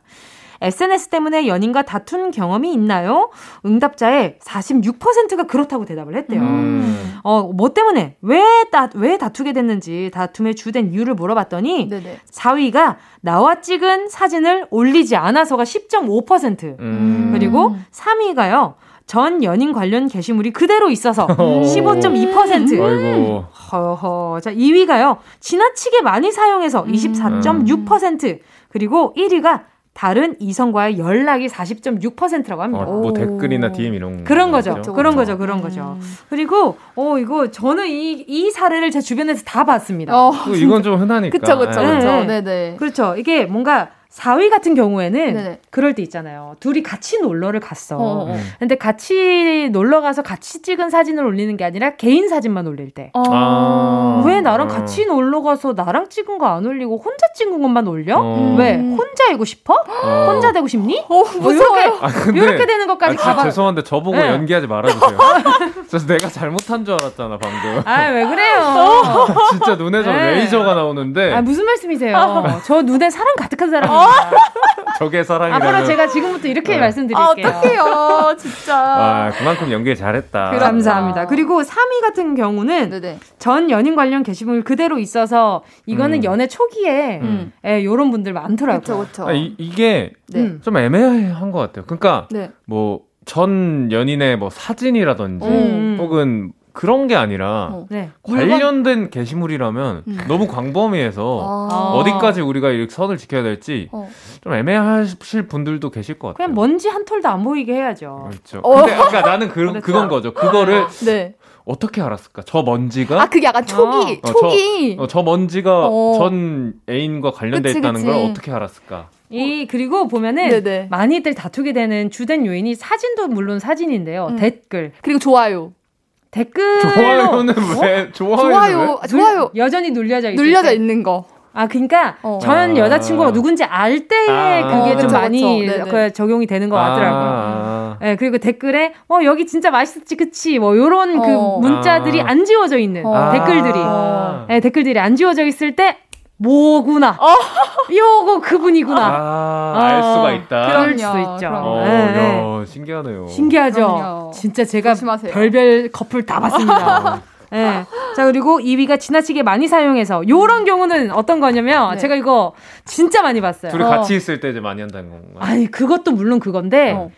SNS 때문에 연인과 다툰 경험이 있나요? 응답자의 46%가 그렇다고 대답을 했대요. 음. 어, 뭐 때문에 왜, 다, 왜 다투게 됐는지 다툼의 주된 이유를 물어봤더니 네네. 4위가 나와 찍은 사진을 올리지 않아서가 10.5% 음. 그리고 3위가요. 전 연인 관련 게시물이 그대로 있어서 15.2%. 아이고. 허허. 자, 2위가요. 지나치게 많이 사용해서 24.6%. 음. 그리고 1위가 다른 이성과의 연락이 40.6%라고 합니다.
어, 뭐 댓글이나 DM 이런
그런 거죠. 거죠? 그런 거죠. 그런 거죠. 음. 그리고 어 이거 저는 이 이 사례를 제 주변에서 다 봤습니다. 어,
이건 좀 흔하니까.
그렇죠. 그렇죠. 그렇죠. 네, 네.
그렇죠. 이게 뭔가 4위 같은 경우에는 네네. 그럴 때 있잖아요. 둘이 같이 놀러를 갔어. 어, 어. 근데 같이 놀러 가서 같이 찍은 사진을 올리는 게 아니라 개인 사진만 올릴 때. 어. 아. 왜 나랑 같이 놀러 가서 나랑 찍은 거 안 올리고 혼자 찍은 것만 올려? 어. 왜? 혼자이고 싶어? 어. 혼자 되고 싶니?
어, 뭐 이렇게
아, 이렇게 되는 것까지
아, 가봐. 죄송한데 저보고 네. 연기하지 말아주세요. 그래서 내가 잘못한 줄 알았잖아 방금.
아 왜 그래요?
진짜 눈에 저 네. 레이저가 나오는데.
아 무슨 말씀이세요? 저 눈에 사랑 가득한 사람.
적의 사랑이라면
앞으로 제가 지금부터 이렇게 네. 말씀드릴게요.
아, 어떡해요, 진짜.
아, 그만큼 연기 잘했다.
감사합니다. 그리고 3위 같은 경우는 네네. 전 연인 관련 게시물 그대로 있어서 이거는 음. 연애 초기에 음. 예, 이런 분들 많더라고요. 그쵸,
그쵸.
아, 이, 게 네. 좀 애매한 것 같아요. 그러니까 네. 뭐전 연인의 뭐 사진이라든지 음. 혹은 그런 게 아니라 어. 네. 관련된 게시물이라면 음. 너무 광범위해서 아. 어디까지 우리가 이렇게 선을 지켜야 될지 어. 좀 애매하실 분들도 계실 것 같아요.
그냥 먼지 한 톨도 안 보이게 해야죠.
그렇죠. 어. 근데 그러니까 나는 그, 그렇죠. 그건 거죠. 그거를 네. 어떻게 알았을까? 저 먼지가
아 그게 약간 촉이 어, 촉이
저, 어, 저 먼지가 어. 전 애인과 관련돼 그치, 있다는 그치. 걸 어떻게 알았을까?
이 그리고 보면은 네네. 많이들 다투게 되는 주된 요인이 사진도 물론 사진인데요. 음. 댓글
그리고 좋아요.
댓글
좋아요는 왜 좋아요
좋아요 좋아요
여전히 눌려져 있
눌려져 있는 거.
아, 그러니까 어. 전 여자친구가 누군지 알 때에 아. 그게 어, 좀 그쵸, 많이 그쵸. 적용이 되는 것 같더라고요. 아. 네, 그리고 댓글에 어 여기 진짜 맛있었지, 그치? 뭐 요런 그 어. 그 문자들이 아. 안 지워져 있는 어. 댓글들이, 네, 댓글들이 안 지워져 있을 때 뭐구나. 어. 요거 그분이구나.
아, 알 수가 있다.
그럴 수도 있죠.
어, 네. 야, 신기하네요.
신기하죠. 그럼요. 진짜 제가 조심하세요. 별별 커플 다 봤습니다. 네. 자, 그리고 2위가 지나치게 많이 사용해서 요런 경우는 어떤 거냐면 네. 제가 이거 진짜 많이 봤어요.
둘이 어. 같이 있을 때 이제 많이 한다는 건가요?
아니, 그것도 물론 그건데 어.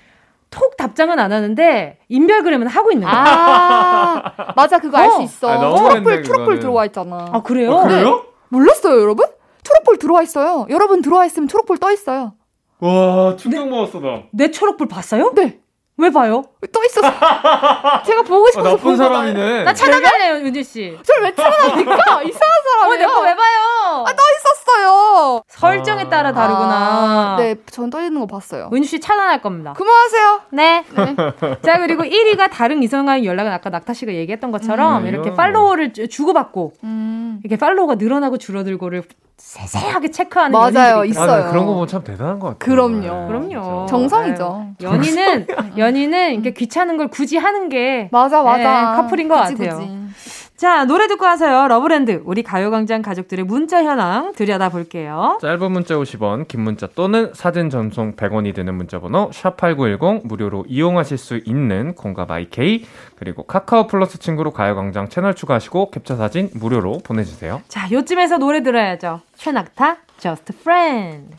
톡 답장은 안 하는데 인별그램은 하고 있는 거야.
아, 맞아. 그거 알수 어. 있어. 아, 트러플 트러플 들어와 있잖아.
아, 그래요?
어, 그래요? 네.
몰랐어요, 여러분? 초록불 들어와 있어요. 여러분 들어와 있으면 초록불 떠 있어요.
와, 충격 먹었어, 나.
내 초록불 봤어요?
네.
왜 봐요?
또 있었어. 제가 보고 싶어서.
아, 나쁜 사람이네.
나 차단할래요, 윤지 씨.
저를 왜 차단합니까? 이상한 사람이에요.
어, 내거 왜 봐요?
아, 떠 있었어요.
설정에 따라 다르구나. 아,
네, 전 떠 있는 거 봤어요.
윤지 씨 차단할 겁니다.
그만하세요.
네. 네. 자, 그리고 1위가 다른 이성과의 연락은 아까 낙타 씨가 얘기했던 것처럼 음, 이렇게 팔로워를 주고받고 음. 이렇게 팔로워가 늘어나고 줄어들고를 세세하게 체크하는
맞아요 있어요.
아, 그런 거 보면 참 대단한 것 같아요.
그럼요,
네. 그럼요.
정성이죠.
네. 연인은 연인은 이렇게 귀찮은 걸 굳이 하는 게
맞아 맞아
네, 커플인 것 그치, 같아요. 그치. 자, 노래 듣고 와서요. 러브랜드, 우리 가요광장 가족들의 문자 현황 들여다 볼게요.
짧은 문자 50원, 긴 문자 또는 사진 전송 100원이 되는 문자번호 샵 8910 무료로 이용하실 수 있는 콩과 my K 그리고 카카오 플러스 친구로 가요광장 채널 추가하시고 캡처 사진 무료로 보내주세요.
자, 요쯤에서 노래 들어야죠. 최낙타, Just Friend.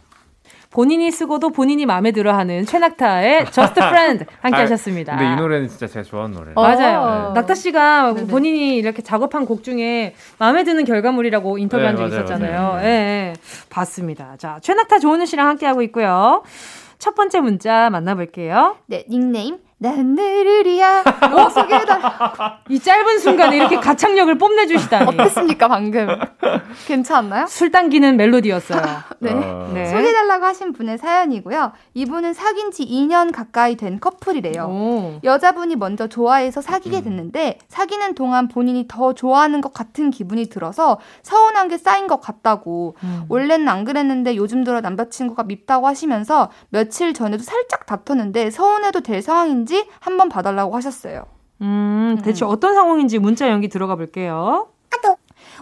본인이 쓰고도 본인이 마음에 들어하는 최낙타의 Just Friend 함께 아, 하셨습니다.
근데 이 노래는 진짜 제가 좋아하는 노래.
맞아요. 네. 낙타 씨가 네네. 본인이 이렇게 작업한 곡 중에 마음에 드는 결과물이라고 인터뷰한 네, 적 맞아요, 있었잖아요. 예, 네. 봤습니다. 자, 최낙타 조은우 씨랑 함께 하고 있고요. 첫 번째 문자 만나볼게요.
네, 닉네임 난너 속에다
이 짧은 순간에 이렇게 가창력을 뽐내주시다니
어땠습니까 방금 괜찮나요?
술 당기는 멜로디였어요
네. 어... 네. 소개달라고 하신 분의 사연이고요 이분은 사귄 지 2년 가까이 된 커플이래요 오. 여자분이 먼저 좋아해서 사귀게 음. 됐는데 사귀는 동안 본인이 더 좋아하는 것 같은 기분이 들어서 서운한 게 쌓인 것 같다고 음. 원래는 안 그랬는데 요즘 들어 남자친구가 밉다고 하시면서 며칠 전에도 살짝 다퉜는데 서운해도 될 상황인지 상황인지 한번 봐달라고 하셨어요.
음, 대체 음. 어떤 상황인지 문자 연기 들어가 볼게요.
아또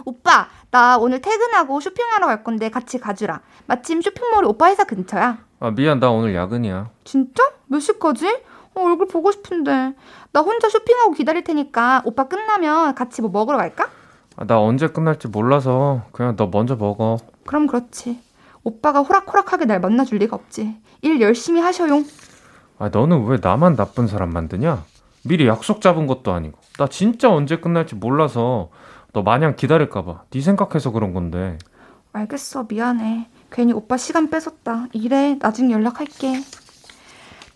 오빠, 나 오늘 퇴근하고 쇼핑하러 갈 건데 같이 가주라. 마침 쇼핑몰이 오빠 회사 근처야.
아, 미안, 나 오늘 야근이야.
진짜? 몇 시까지? 어, 얼굴 보고 싶은데. 나 혼자 쇼핑하고 기다릴 테니까 오빠 끝나면 같이 뭐 먹으러 갈까?
아, 나 언제 끝날지 몰라서 그냥 너 먼저 먹어.
그럼 그렇지. 오빠가 호락호락하게 날 만나줄 리가 없지. 일 열심히 하셔용.
아, 너는 왜 나만 나쁜 사람 만드냐? 미리 약속 잡은 것도 아니고. 나 진짜 언제 끝날지 몰라서 너 마냥 기다릴까봐. 네 생각해서 그런 건데.
알겠어, 미안해. 괜히 오빠 시간 뺏었다. 이래, 나중에 연락할게.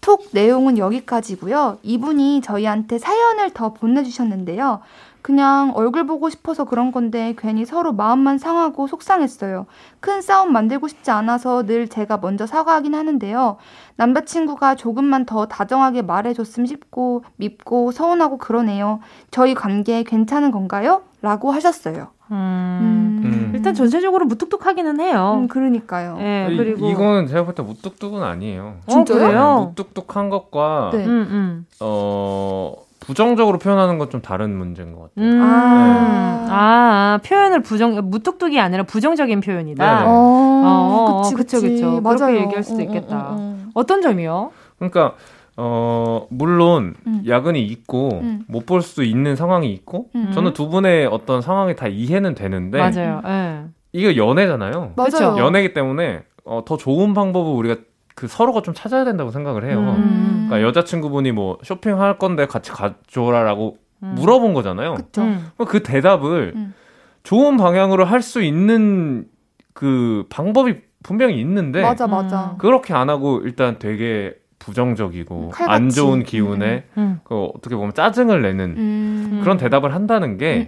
톡 내용은 여기까지고요. 이분이 저희한테 사연을 더 보내주셨는데요. 그냥 얼굴 보고 싶어서 그런 건데 괜히 서로 마음만 상하고 속상했어요. 큰 싸움 만들고 싶지 않아서 늘 제가 먼저 사과하긴 하는데요. 남자친구가 조금만 더 다정하게 말해줬으면 싶고 밉고 서운하고 그러네요. 저희 관계 괜찮은 건가요? 라고 하셨어요.
음. 음. 일단 전체적으로 무뚝뚝하기는 해요.
음, 그러니까요.
네, 그리고
이거는 제가 볼 때 무뚝뚝은 아니에요.
진짜요?
어, 무뚝뚝한 것과 네. 음, 음. 어 부정적으로 표현하는 건 좀 다른 문제인 것 같아요. 음.
아. 네. 아, 표현을 부정, 무뚝뚝이 아니라 부정적인 표현이다. 네. 어, 어, 그치, 그쵸, 그쵸. 맞아요. 그렇게 얘기할 수도 어, 어 있겠다. 어, 어, 어떤 점이요?
그러니까, 어, 물론, 음. 야근이 있고, 음. 못볼 수 있는 상황이 있고, 음. 저는 두 분의 어떤 상황이 다 이해는 되는데,
맞아요. 네.
이거 연애잖아요.
맞아요.
연애기 때문에, 어, 더 좋은 방법을 우리가 그 서로가 좀 찾아야 된다고 생각을 해요. 음. 그러니까 여자친구분이 뭐 쇼핑할 건데 같이 가줘라라고 음. 물어본 거잖아요.
그쵸. 음.
그 대답을 음. 좋은 방향으로 할 수 있는 그 방법이 분명히 있는데
맞아 맞아.
그렇게 안 하고 일단 되게 부정적이고 칼같이. 안 좋은 기운에 음, 음. 그 어떻게 보면 짜증을 내는 음. 그런 대답을 한다는 게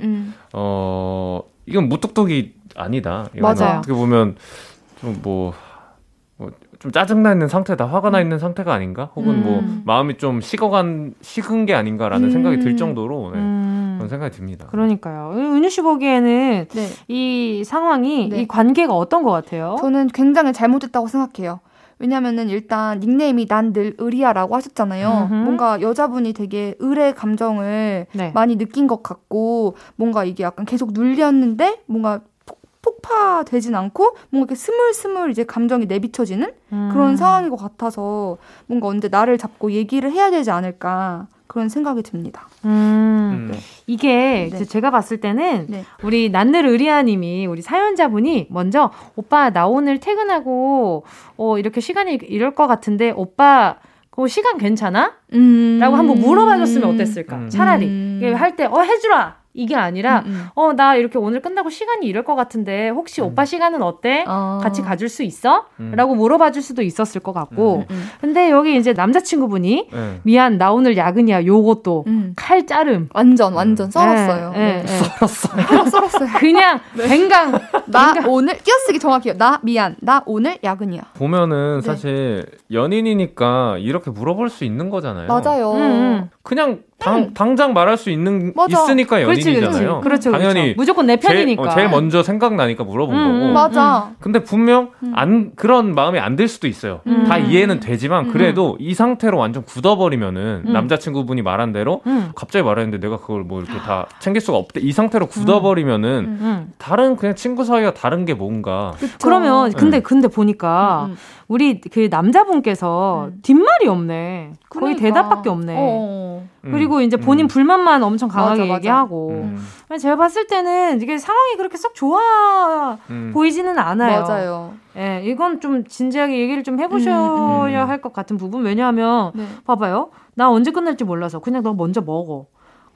어 이건 무뚝뚝이 아니다. 이건 맞아요. 어떻게 보면 좀뭐 좀 짜증나 있는 상태다, 화가 나 음. 있는 상태가 아닌가? 혹은 뭐 음. 뭐 마음이 좀 식어간 식은 게 아닌가라는 음. 생각이 들 정도로 네. 음. 그런 생각이 듭니다.
그러니까요. 은유 씨 보기에는 네. 이 상황이 네. 이 관계가 어떤 것 같아요?
저는 굉장히 잘못됐다고 생각해요. 왜냐면은 일단 닉네임이 난 늘 의리야라고 하셨잖아요. 음흠. 뭔가 여자분이 되게 의뢰 감정을 네. 많이 느낀 것 같고 뭔가 이게 약간 계속 눌렸는데 뭔가 폭파되진 않고 뭔가 이렇게 스물스물 이제 감정이 내비쳐지는 음. 그런 상황인 것 같아서 뭔가 언제 나를 잡고 얘기를 해야 되지 않을까 그런 생각이 듭니다.
음, 네. 이게 네. 제가 봤을 때는 네. 우리 난늘 의리아님이 우리 사연자분이 먼저 오빠 나 오늘 퇴근하고 어 이렇게 시간이 이럴 것 같은데 오빠 그 시간 괜찮아? 음. 라고 한번 물어봐줬으면 어땠을까? 음. 차라리 음. 할때 어 해주라 이게 아니라 음, 음. 어나 이렇게 오늘 끝나고 시간이 이럴 것 같은데 혹시 음. 오빠 시간은 어때? 어. 같이 가줄 수 있어? 음. 라고 물어봐 줄 수도 있었을 것 같고 음, 음, 근데 여기 이제 남자친구분이 네. 미안 나 오늘 야근이야 요것도 칼 자름
완전 완전 썰었어요 네, 네,
네. 썰었어요
썰었어요
그냥 네. 뱅강
나 뱅강. 오늘 끼어쓰기 정확해요 나 미안 나 오늘 야근이야
보면은 네. 사실 연인이니까 이렇게 물어볼 수 있는 거잖아요
맞아요
그냥 당, 음. 당장 말할 수 있는 맞아. 있으니까 연인이잖아요.
그렇지, 그렇죠,
당연히
그렇죠. 무조건 내 편이니까.
제일, 어, 제일 먼저 생각나니까 물어본
음,
거고.
맞아.
음. 근데 분명 음. 안 그런 마음이 안 들 수도 있어요. 음. 다 이해는 되지만 음. 그래도 이 상태로 완전 굳어버리면은 남자친구분이 말한 대로 갑자기 말했는데 내가 그걸 뭐 이렇게 다 챙길 수가 없대. 이 상태로 굳어버리면은 다른 그냥 친구 사이가 다른 게 뭔가.
그쵸. 그러면 근데 네. 근데 보니까 우리 그 남자분께서 뒷말이 없네. 거의 그러니까. 대답밖에 없네. 어. 그리고 이제 본인 음. 불만만 엄청 강하게 맞아, 얘기하고. 음. 제가 봤을 때는 이게 상황이 그렇게 썩 좋아 음. 보이지는 않아요.
맞아요.
예, 이건 좀 진지하게 얘기를 좀 해보셔야 음, 음. 할것 같은 부분. 왜냐하면, 네. 봐봐요. 나 언제 끝날지 몰라서 그냥 너 먼저 먹어.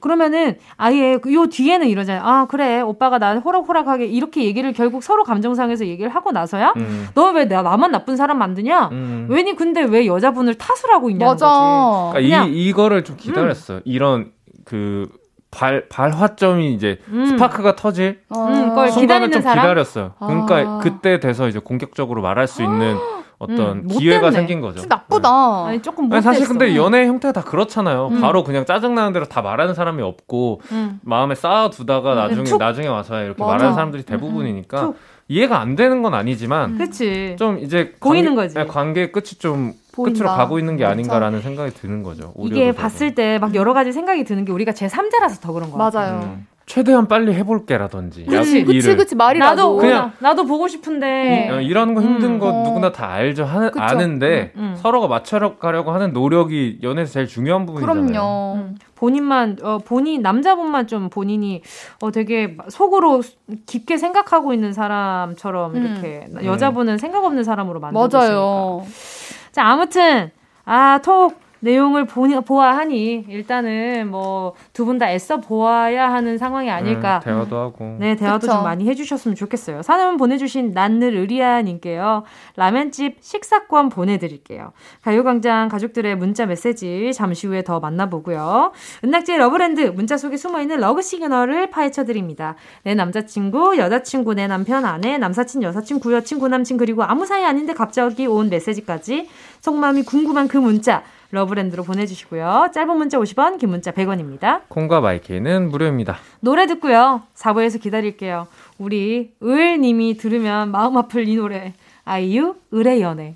그러면은 아예 그요 뒤에는 이러잖아요. 아 그래 오빠가 나 호락호락하게 이렇게 얘기를 결국 서로 감정상에서 얘기를 하고 나서야 음. 너왜 나만 나쁜 사람 만드냐? 음. 왜니 근데 왜 여자분을 탓을 하고 있냐는 맞아. 거지.
그러니까 이 이거를 좀 기다렸어요. 음. 이런 그 발, 발화점이 이제 음. 스파크가 터질 어. 음, 순간을 좀 사람? 기다렸어요. 그러니까 아. 그때 돼서 이제 공격적으로 말할 수 있는 어떤 음, 기회가 생긴 거죠.
나쁘다.
네. 아니 조금 못
사실 근데 연애 형태가 다 그렇잖아요. 음. 바로 그냥 짜증 나는 대로 다 말하는 사람이 없고 음. 마음에 쌓아두다가 음. 나중에 툭. 나중에 와서 이렇게 맞아. 말하는 사람들이 음, 대부분이니까 툭. 이해가 안 되는 건 아니지만
그치.
좀 이제
보이는 거지.
네, 관계 끝이 좀 보인다. 끝으로 가고 있는 게 아닌가라는 생각이 드는 거죠.
이게 봤을 때 막 여러 가지 생각이 드는 게 우리가 제 3자라서 더 그런 거 같아요.
맞아요. 음.
최대한 빨리 해볼게라든지.
그치, 그치, 그치, 말이
나도, 그냥, 나도 보고 싶은데.
이, 어, 이런 거 힘든 음, 거 어. 누구나 다 알죠. 하, 아는데, 음, 음. 서로가 맞춰가려고 하는 노력이 연애에서 제일 중요한 부분이잖아요.
그럼요.
음. 본인만, 어, 본인, 남자분만 좀 본인이, 어, 되게 속으로 깊게 생각하고 있는 사람처럼 음. 이렇게, 여자분은 생각 없는 사람으로 만들고 맞아요. 있으니까. 자, 아무튼, 아, 톡, 내용을 보, 보아하니 일단은 뭐 두 분 다 애써 보아야 하는 상황이 아닐까.
네, 대화도 하고.
네, 대화도 그쵸? 좀 많이 해주셨으면 좋겠어요. 사연 보내주신 난늘 의리아님께요. 라면집 식사권 보내드릴게요. 가요광장 가족들의 문자 메시지 잠시 후에 더 만나보고요. 은낙지의 러브랜드 문자 속에 숨어있는 love signal을 파헤쳐드립니다. 내 남자친구, 여자친구, 내 남편, 아내, 남사친, 여사친, 구여친, 구남친 그리고 아무 사이 아닌데 갑자기 온 메시지까지 속마음이 궁금한 그 문자 러브랜드로 보내주시고요. 짧은 문자 50원, 긴 문자 100원입니다.
콩과 my K는 무료입니다.
노래 듣고요. 4부에서 기다릴게요. 우리 을님이 들으면 마음 아플 이 노래. 아이유, 을의 연애.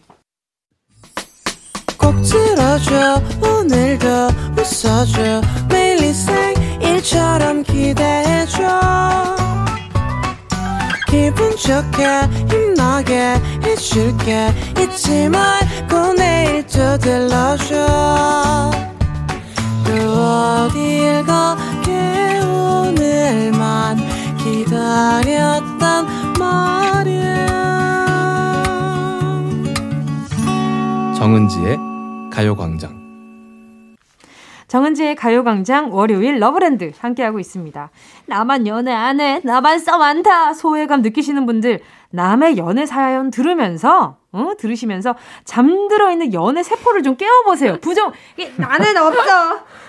꼭 들어줘 오늘도 웃어줘 매일 일처럼 기대해줘 기분 좋게 힘나게 해줄게 잊지 말 고 내일 또 들러줘. 또 어딜 가게 오늘만 기다렸단 말이야.
정은지의 가요광장.
정은지의 가요광장 월요일 러브랜드 함께하고 있습니다. 나만 연애 안 해, 나만 써 많다 소외감 느끼시는 분들 남의 연애 사연 들으면서 어? 들으시면서 잠들어 있는 연애 세포를 좀 깨워보세요. 부정 나는 없어,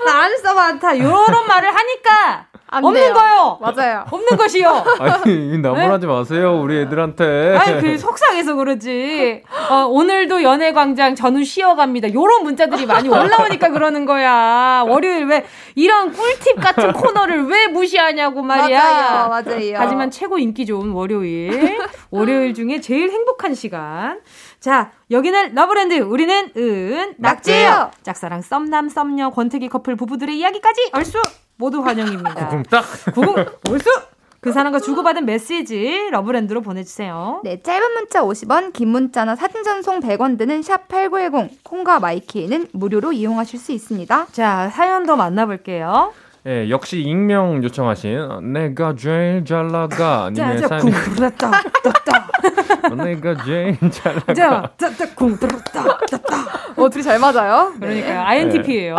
나 안 써 많다 이런 말을 하니까 없는 돼요. 거요.
맞아요.
없는 것이요.
아니 나무라지 네? 마세요 우리 애들한테.
아니 그 속상해서 그러지. 어, 오늘도 연애광장 전후 쉬어갑니다. 요런 문자들이 많이 올라오니까 그러는 거야. 월요일 왜 이런 꿀팁 같은 코너를 왜 무시하냐고 말이야.
맞아요, 맞아요.
하지만 최고 인기 좋은 월요일. 월요일 중에 제일 행복한 시간. 자, 여기는 러브랜드, 우리는 은, 낙지예요. 짝사랑 썸남, 썸녀, 권태기 커플 부부들의 이야기까지 얼쑤 모두 환영입니다.
구궁딱.
구궁, 얼쑤! 그 사람과 주고받은 메시지 러브랜드로 보내주세요.
네, 짧은 문자 50원, 긴 문자나 사진 전송 100원 드는 샵 8910, 콩과 마이키에는 무료로 이용하실 수 있습니다.
자, 사연 더 만나볼게요.
예, 역시 익명 요청하신 내가 제일 잘 나가 님의 사연이
궁들었다
내가 제일 잘 나가
자, 궁들었다
어, 둘이 잘 맞아요.
그러니까요. INTP예요.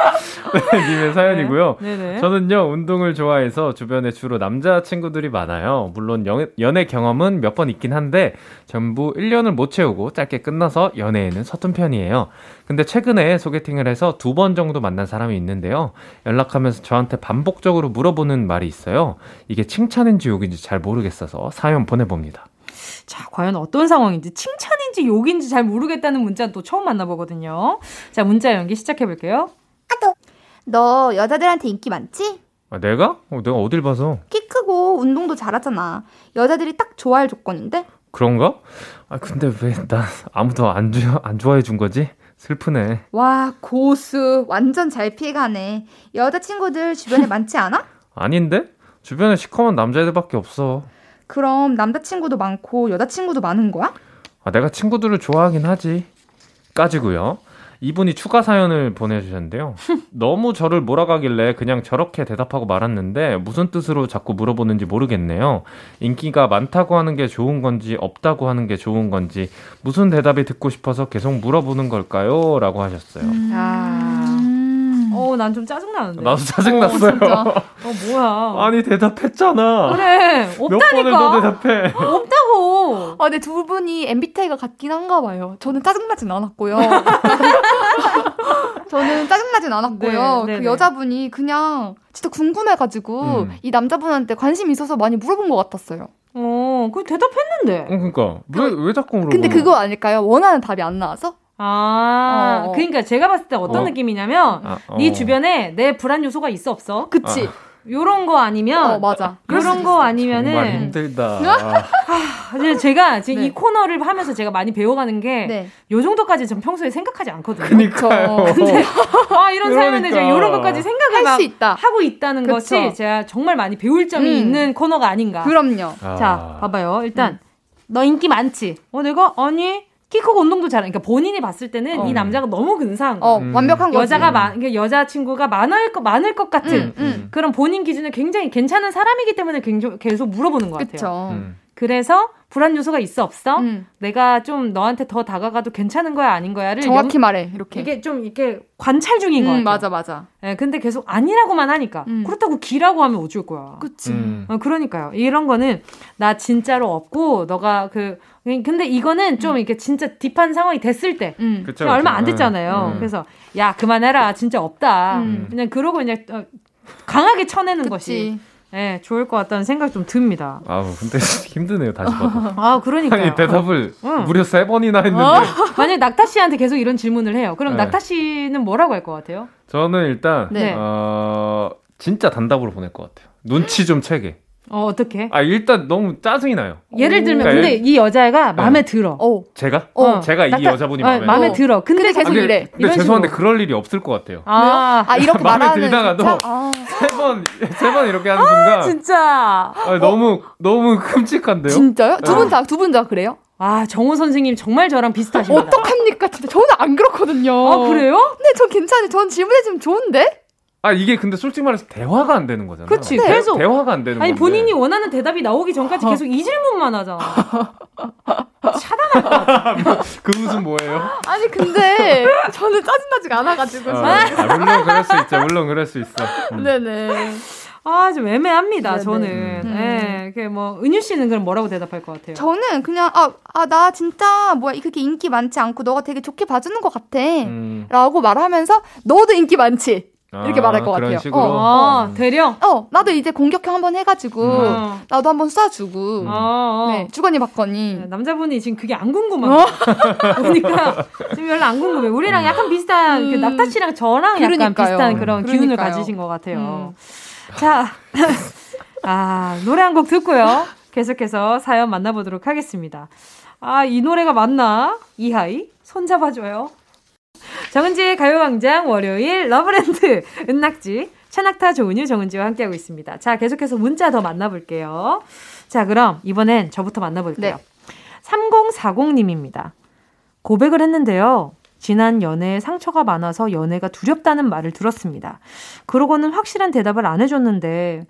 네, 님의 사연이고요. 네. 저는요, 운동을 좋아해서 주변에 주로 남자 친구들이 많아요. 물론 연, 연애 경험은 몇 번 있긴 한데, 전부 1년을 못 채우고 짧게 끝나서 연애에는 서툰 편이에요. 근데 최근에 소개팅을 해서 두 번 정도 만난 사람이 있는데요. 연락하면서 저한테 반복적으로 물어보는 말이 있어요. 이게 칭찬인지 욕인지 잘 모르겠어서 사연 보내봅니다.
자, 과연 어떤 상황인지 칭찬인지 욕인지 잘 모르겠다는 문자 또 처음 만나보거든요. 자, 문자 연기 시작해 볼게요.
아도. 너 여자들한테 인기 많지?
아, 내가? 어, 내가 어딜 봐서?
키 크고 운동도 잘하잖아. 여자들이 딱 좋아할 조건인데?
그런가? 아, 근데 왜 나 아무도 안, 주, 안 좋아해 준 거지? 슬프네.
와, 고수. 완전 잘 피해가네. 여자친구들 주변에 많지 않아?
아닌데? 주변에 시커먼 남자애들밖에 없어.
그럼 남자친구도 많고 여자친구도 많은 거야?
아, 내가 친구들을 좋아하긴 하지. 까지고요. 이분이 추가 사연을 보내주셨는데요. 너무 저를 몰아가길래 그냥 저렇게 대답하고 말았는데 무슨 뜻으로 자꾸 물어보는지 모르겠네요. 인기가 많다고 하는 게 좋은 건지 없다고 하는 게 좋은 건지 무슨 대답이 듣고 싶어서 계속 물어보는 걸까요? 라고 하셨어요. 음...
아... 어, 난 좀 짜증나는데.
나도 짜증났어요.
어, 어, 뭐야.
아니, 대답했잖아.
그래, 없다니까. 몇 번을
너 대답해.
없다고.
아, 근데 두 분이 MBTI가 같긴 한가 봐요. 저는 짜증나진 않았고요. 저는 짜증나진 않았고요. 네, 그 네, 네. 여자분이 그냥 진짜 궁금해가지고 음. 이 남자분한테 관심 있어서 많이 물어본 것 같았어요.
어, 그 대답했는데.
어, 그니까. 왜, 왜 자꾸 물어보
근데 그거 아닐까요? 원하는 답이 안 나와서?
아, 어. 그러니까 제가 봤을 때 어떤 어. 느낌이냐면 아, 어. 네 주변에 내 불안 요소가 있어 없어?
그치. 아.
요런 거 아니면
어, 맞아.
요런 거 아니면은
정말 힘들다.
아, 제가 지금 네. 이 코너를 하면서 제가 많이 배워가는 게요 네. 정도까지 전 평소에 생각하지 않거든요.
그니까요.
근데 아 이런 사연을 제가 요런 것까지 생각을 할수 있다. 하고 있다는 그쵸. 것이 제가 정말 많이 배울 점이 음. 있는 코너가 아닌가.
그럼요.
아. 자, 봐봐요. 일단 음. 너 인기 많지? 어 내가 아니 키 크고 운동도 잘하 그러니까 본인이 봤을 때는 어. 이 남자가 너무 근사한 거.
어, 음. 완벽한
거지. 여자가 많, 그러니까 여자 친구가 많을 것 많을 것 같은 음, 음. 그런 본인 기준에 굉장히 괜찮은 사람이기 때문에 계속 물어보는 것 같아요. 음. 그래서 불안 요소가 있어 없어? 음. 내가 좀 너한테 더 다가가도 괜찮은 거야 아닌 거야를
정확히 영, 말해 이렇게
이게 좀 이렇게 관찰 중인 거 음.
맞아 맞아.
예, 근데 계속 아니라고만 하니까 음. 그렇다고 기라고 하면 어쩔 거야.
그치. 음.
어, 그러니까요. 이런 거는 나 진짜로 없고 너가 그 근데 이거는 좀 음. 이렇게 진짜 딥한 상황이 됐을 때 음. 그쵸, 얼마 안 됐잖아요. 음. 그래서 야 그만해라 진짜 없다. 그냥 그러고 그냥 어, 강하게 쳐내는 그치. 것이 네, 좋을 것 같다는 생각이 좀 듭니다.
아우, 근데 힘드네요, 다시 봐도.
아, 그러니까.
아니, 대답을 응. 무려 세 번이나 했는데. 어?
만약 낙타 씨한테 계속 이런 질문을 해요. 그럼 네. 낙타 씨는 뭐라고 할 것 같아요?
저는 일단, 네. 어, 진짜 단답으로 보낼 것 같아요. 눈치 좀 채게.
어, 어떻게?
아, 일단 너무 짜증이 나요.
예를 들면, 그러니까 근데 이 여자가 네. 마음에 들어.
어. 제가? 어. 제가 이 여자분이 마음에,
어, 마음에 어. 들어. 근데, 근데
계속 아, 이래.
근데 죄송한데 식으로. 그럴 일이 없을 것 같아요.
아, 아 이렇게
마음에 들다가도 아. 세 번, 세 번 이렇게 하는 순간. 아,
진짜.
아, 너무, 너무 끔찍한데요?
진짜요? 두 분 다, 두 분 다 그래요?
아, 정호 선생님 정말 저랑 비슷하십니다.
어떡합니까? 진짜 저는 안 그렇거든요.
아, 그래요?
네, 전 괜찮아요. 전 질문해주면 좋은데?
아 이게 근데 솔직히 말해서 대화가 안 되는 거잖아.
그렇지. 네. 계속
대화가 안 되는
아니 건데. 본인이 원하는 대답이 나오기 전까지 계속 이 질문만 하잖아. 차단할 것 같아.
그 웃음 뭐예요?
아니 근데 저는 짜증나지가 않아가지고.
아, 아, 물론 그럴 수 있죠. 물론 그럴 수 있어.
음. 네네.
아, 좀 애매합니다, 네네. 저는. 음. 예. 네. 뭐, 은유 씨는 그럼 뭐라고 대답할 것 같아요?
저는 그냥, 아, 아, 나 진짜, 뭐야, 그렇게 인기 많지 않고, 너가 되게 좋게 봐주는 것 같아. 음. 라고 말하면서, 너도 인기 많지? 이렇게 아, 말할 것 같아요.
식으로? 어.
아, 대령?
어, 나도 이제 공격형 한번 해가지고, 음. 나도 한번 쏴주고, 어, 네, 주거니 받거니.
네, 남자분이 지금 그게 안 궁금한 어? 그러니까 지금 별로 안 궁금해. 우리랑 약간 비슷한, 그 음. 그 낙타 씨랑 저랑 그러니까요. 약간 비슷한 그런 그러니까요. 기운을 가지신 것 같아요. 음. 자, 아, 노래 한 곡 듣고요. 계속해서 사연 만나보도록 하겠습니다. 아, 이 노래가 맞나? 이하이? 손잡아줘요. 정은지의 가요광장 월요일 러브랜드 은낙지 최낙타 조은유 정은지와 함께하고 있습니다. 자 계속해서 문자 더 만나볼게요. 자 그럼 이번엔 저부터 만나볼게요. 네. 3040님입니다. 고백을 했는데요. 지난 연애에 상처가 많아서 연애가 두렵다는 말을 들었습니다. 그러고는 확실한 대답을 안 해줬는데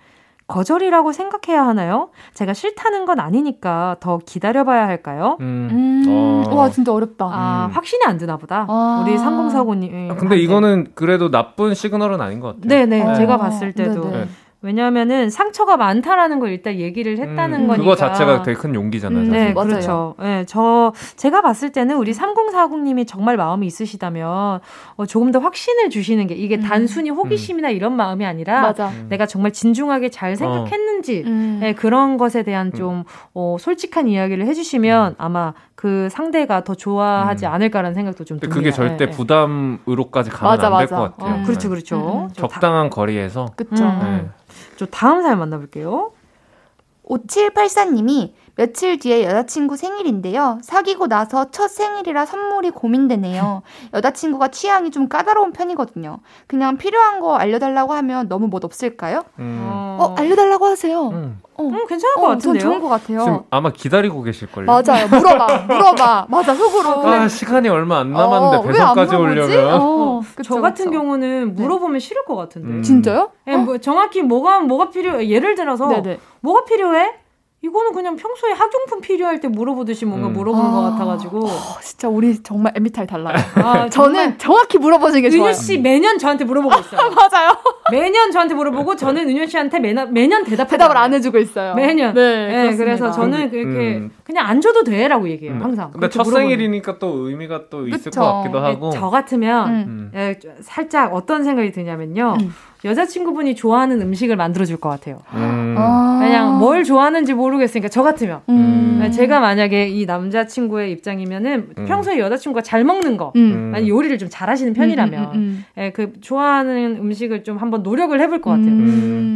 거절이라고 생각해야 하나요? 제가 싫다는 건 아니니까 더 기다려봐야 할까요? 음.
음. 어. 와, 진짜 어렵다.
아, 음. 확신이 안 드나 보다. 아. 우리 3049님.
아, 근데 이거는 그래도 나쁜 시그널은 아닌 것 같아요.
네네. 네. 제가 봤을 때도. 네네. 왜냐하면은 상처가 많다라는 걸 일단 얘기를 했다는 음, 거니까
그거 자체가 되게 큰 용기잖아요. 음,
네, 맞아요. 그렇죠. 네, 저 제가 봤을 때는 우리 3040님이 정말 마음이 있으시다면 어, 조금 더 확신을 주시는 게 이게 음. 단순히 호기심이나 음. 이런 마음이 아니라 맞아. 내가 정말 진중하게 잘 생각했는지 어. 네, 그런 것에 대한 음. 좀 어, 솔직한 이야기를 해주시면 아마 그 상대가 더 좋아하지 음. 않을까라는 생각도 좀 듭니다.
그게 절대 네, 부담으로까지 가면 안 될 것 같아요.
어, 그렇죠, 그렇죠.
적당한 거리에서.
그렇죠. 네.
저 다음 사연 만나볼게요.
5784님이 며칠 뒤에 여자친구 생일인데요. 사귀고 나서 첫 생일이라 선물이 고민되네요. 여자친구가 취향이 좀 까다로운 편이거든요. 그냥 필요한 거 알려달라고 하면 너무 멋 없을까요? 음. 어, 알려달라고 하세요. 음.
어, 음, 괜찮을 것 어, 같은데요?
좋은 것 같아요.
지금 아마 기다리고 계실걸요?
맞아요. 물어봐. 물어봐. 맞아, 속으로.
아, 시간이 얼마 안 남았는데 어, 배송까지 오려면. 어,
그쵸, 저 같은 그쵸. 경우는 네. 물어보면 네. 싫을 것 같은데. 음.
진짜요?
네, 뭐 정확히 뭐가, 뭐가 필요 해. 예를 들어서, 네네. 뭐가 필요해? 이거는 그냥 평소에 학용품 필요할 때 물어보듯이 뭔가 음. 물어보는 아, 것 같아가지고. 어,
진짜 우리 정말 MBTI 달라요. 아, 저는 정확히 물어보는 게 좋아요.
은유 씨 매년 저한테 물어보고 있어요.
맞아요.
매년 저한테 물어보고 저는 은유 씨한테 매년, 매년 대답
대답을 안 해주고 있어요.
매년. 네. 네 그래서 저는 그렇게 음. 그냥 안 줘도 돼라고 얘기해요. 음. 항상.
근데 첫 생일이니까 또 의미가 또 있을 그쵸. 것 같기도 하고.
저 같으면 음. 예, 살짝 어떤 생각이 드냐면요. 음. 여자친구분이 좋아하는 음식을 만들어줄 것 같아요. 음. 아. 그냥 뭘 좋아하는지 모르겠으니까 저 같으면 음. 제가 만약에 이 남자친구의 입장이면은 음. 평소에 여자친구가 잘 먹는 거, 음. 아니 요리를 좀 잘하시는 편이라면 음, 음, 예, 그 좋아하는 음식을 좀 한번 노력을 해볼 것 같아요.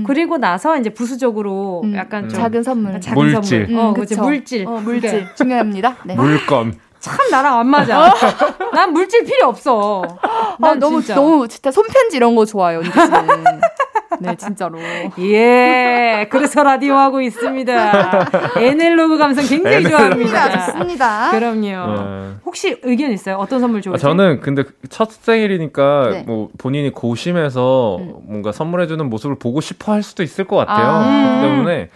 그리고 나서 이제 부수적으로 약간 좀
작은 선물,
작은 물질,
선물, 어, 그치, 물질,
어, 물질 중요합니다.
네. 물건.
참 나랑 안 맞아. 난 물질 필요 없어. 아, 난 아,
너무
진짜.
너무 진짜 손편지 이런 거 좋아요, 네, 진짜로.
예, 그래서 라디오 하고 있습니다. 에넬로그 감성 굉장히 좋아합니다.
좋습니다.
그럼요. 네. 혹시 의견 있어요? 어떤 선물 좋으세요? 아,
저는 근데 첫 생일이니까 네. 뭐 본인이 고심해서 음. 뭔가 선물해주는 모습을 보고 싶어 할 수도 있을 것 같아요. 아. 그렇기 때문에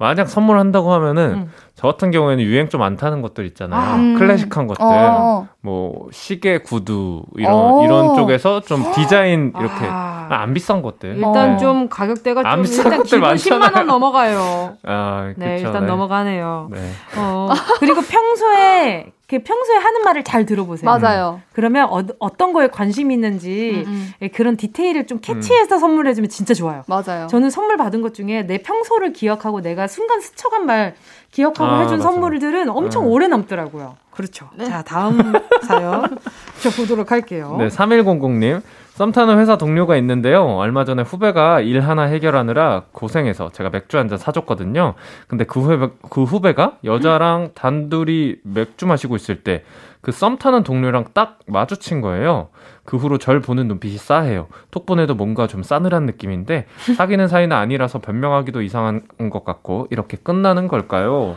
만약 선물한다고 하면은 음. 저 같은 경우에는 유행 좀 안 타는 것들 있잖아요. 아, 음. 클래식한 것들. 어. 뭐 시계 구두 이런 어. 이런 쪽에서 좀 디자인 이렇게 아. 안 비싼 것들.
일단 어. 좀 가격대가 좀 일단 것들 많잖아요. 10만 원 넘어가요. 아, 네, 일단 네. 넘어가네요. 네. 어. 그리고 평소에 그 평소에 하는 말을 잘 들어보세요.
맞아요.
그러면 어, 떤 거에 관심 이 있는지 음, 음. 예, 그런 디테일을 좀 캐치해서 음. 선물해주면 진짜 좋아요.
맞아요.
저는 선물 받은 것 중에 내 평소를 기억하고 내가 순간 스쳐간 말 기억하고 아, 해준 맞아. 선물들은 엄청 네. 오래 남더라고요. 그렇죠. 네. 자, 다음 사연 저 보도록 할게요.
네, 3100님. 썸 타는 회사 동료가 있는데요. 얼마 전에 후배가 일 하나 해결하느라 고생해서 제가 맥주 한 잔 사줬거든요. 근데 그 후배, 그 후배가 여자랑 단둘이 맥주 마시고 있을 때 그 썸 타는 동료랑 딱 마주친 거예요. 그 후로 절 보는 눈빛이 싸해요. 톡 보내도 뭔가 좀 싸늘한 느낌인데 사귀는 사이는 아니라서 변명하기도 이상한 것 같고 이렇게 끝나는 걸까요?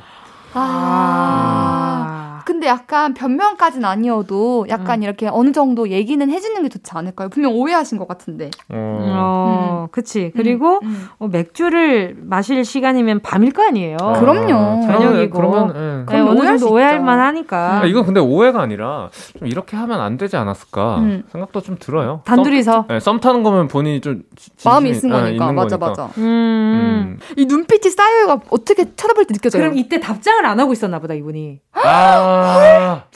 아. 음. 근데 약간 변명까지는 아니어도 약간 음. 이렇게 어느 정도 얘기는 해주는 게 좋지 않을까요? 분명 오해하신 것 같은데.
어, 어 음. 그치. 그리고 음. 음. 어, 맥주를 마실 시간이면 밤일 거 아니에요.
아, 그럼요.
저녁이고.
그러면,
네. 네, 어느 정도 오해할 만하니까.
아, 이건 근데 오해가 아니라 좀 이렇게 하면 안 되지 않았을까 음. 생각도 좀 들어요.
단둘이서.
썸, 네, 썸 타는 거면 본인이 좀
마음이 있는 거니까. 있는 맞아 거니까. 맞아. 음. 이 눈빛이 쌓여가 어떻게 쳐다볼 때 느껴져요.
그럼 이때 답장을 안 하고 있었나 보다 이분이.
아.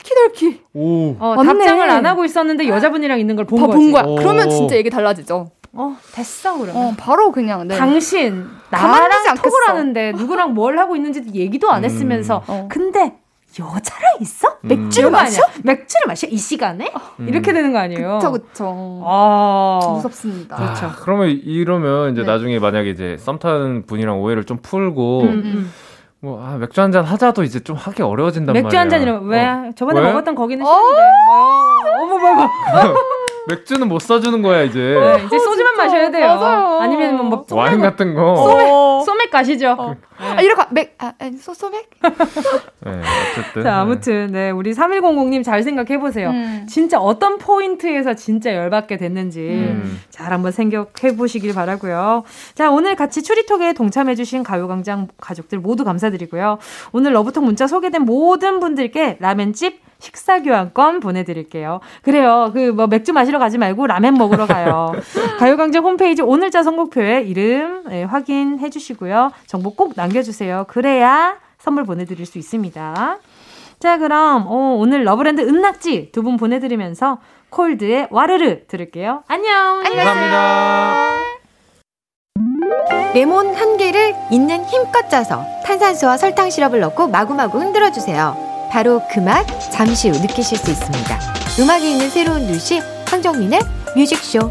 키덜키.
오. 어, 답장을 안 하고 있었는데 여자분이랑 있는 걸 본 거지. 본 거야.
그러면 진짜 얘기 달라지죠.
어, 됐어, 그러면. 어,
바로 그냥, 네.
당신, 나랑 톡을 하는데 누구랑 뭘 하고 있는지 얘기도 안 음. 했으면서. 음. 어. 근데, 여자랑 있어? 음. 맥주를 마셔? 맥주를 마셔? 이 시간에? 음. 이렇게 되는 거 아니에요?
그쵸, 그쵸. 아. 무섭습니다.
아, 그렇죠. 그러면 이러면 이제 네. 나중에 만약에 이제 썸 타는 분이랑 오해를 좀 풀고, 음, 음. 뭐, 아, 맥주 한 잔 하자도 이제 좀 하기 어려워진단
맥주
말이야.
맥주 한 잔이라면, 왜? 어. 저번에 왜? 먹었던 거기는 싫은데. 어, 어머, 어머,
맥주는 못 사주는 거야 이제.
네, 이제 소주만 마셔야 돼요. 맞아요. 아니면 뭐, 뭐
와인 같은 거.
소맥, 소맥 가시죠. 어.
네. 아, 이렇게 맥, 아, 소, 소맥?
네, 어쨌든.
자, 아무튼 네, 우리 3100님 잘 생각해 보세요. 음. 진짜 어떤 포인트에서 진짜 열받게 됐는지 음. 잘 한번 생각해 보시길 바라고요. 자, 오늘 같이 추리톡에 동참해 주신 가요광장 가족들 모두 감사드리고요. 오늘 러브톡 문자 소개된 모든 분들께 라멘집 식사 교환권 보내드릴게요. 그래요. 그 뭐 맥주 마시러 가지 말고 라멘 먹으러 가요. 가요광장 홈페이지 오늘자 선곡표에 이름 네, 확인해 주시고요. 정보 꼭 남 겨주세요. 그래야 선물 보내드릴 수 있습니다. 자, 그럼 어, 오늘 러브랜드 은낙지 두 분 보내드리면서 콜드의 와르르 들을게요. 안녕.
안녕.
감사합니다.
레몬 한 개를 있는 힘껏 짜서 탄산수와 설탕 시럽을 넣고 마구마구 흔들어 주세요. 바로 그 맛 잠시 후 느끼실 수 있습니다. 음악이 있는 새로운 두시 황정민의 뮤직쇼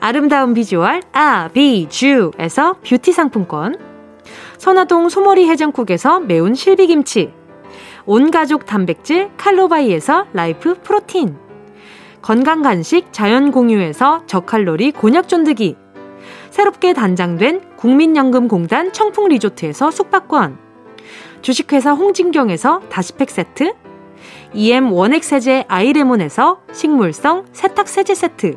아름다운 비주얼 아비주에서 뷰티 상품권. 선화동 소머리 해장국에서 매운 실비김치. 온가족 단백질 칼로바이에서 라이프 프로틴. 건강간식 자연공유에서 저칼로리 곤약 쫀득이. 새롭게 단장된 국민연금공단 청풍리조트에서 숙박권. 주식회사 홍진경에서 다시팩 세트, EM 원액 세제 아이레몬에서 식물성 세탁 세제 세트,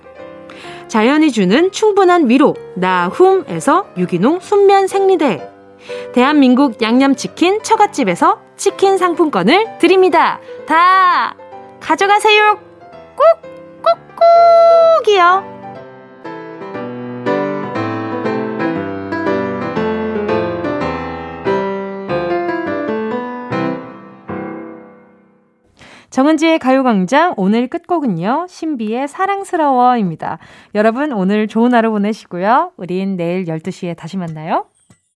자연이 주는 충분한 위로 나훔에서 유기농 순면 생리대 대한민국 양념치킨 처갓집에서 치킨 상품권을 드립니다. 다 가져가세요. 꾹 꾹꾹이요. 정은지의 가요광장 오늘 끝곡은요. 신비의 사랑스러워입니다. 여러분 오늘 좋은 하루 보내시고요. 우린 내일 12시에 다시 만나요.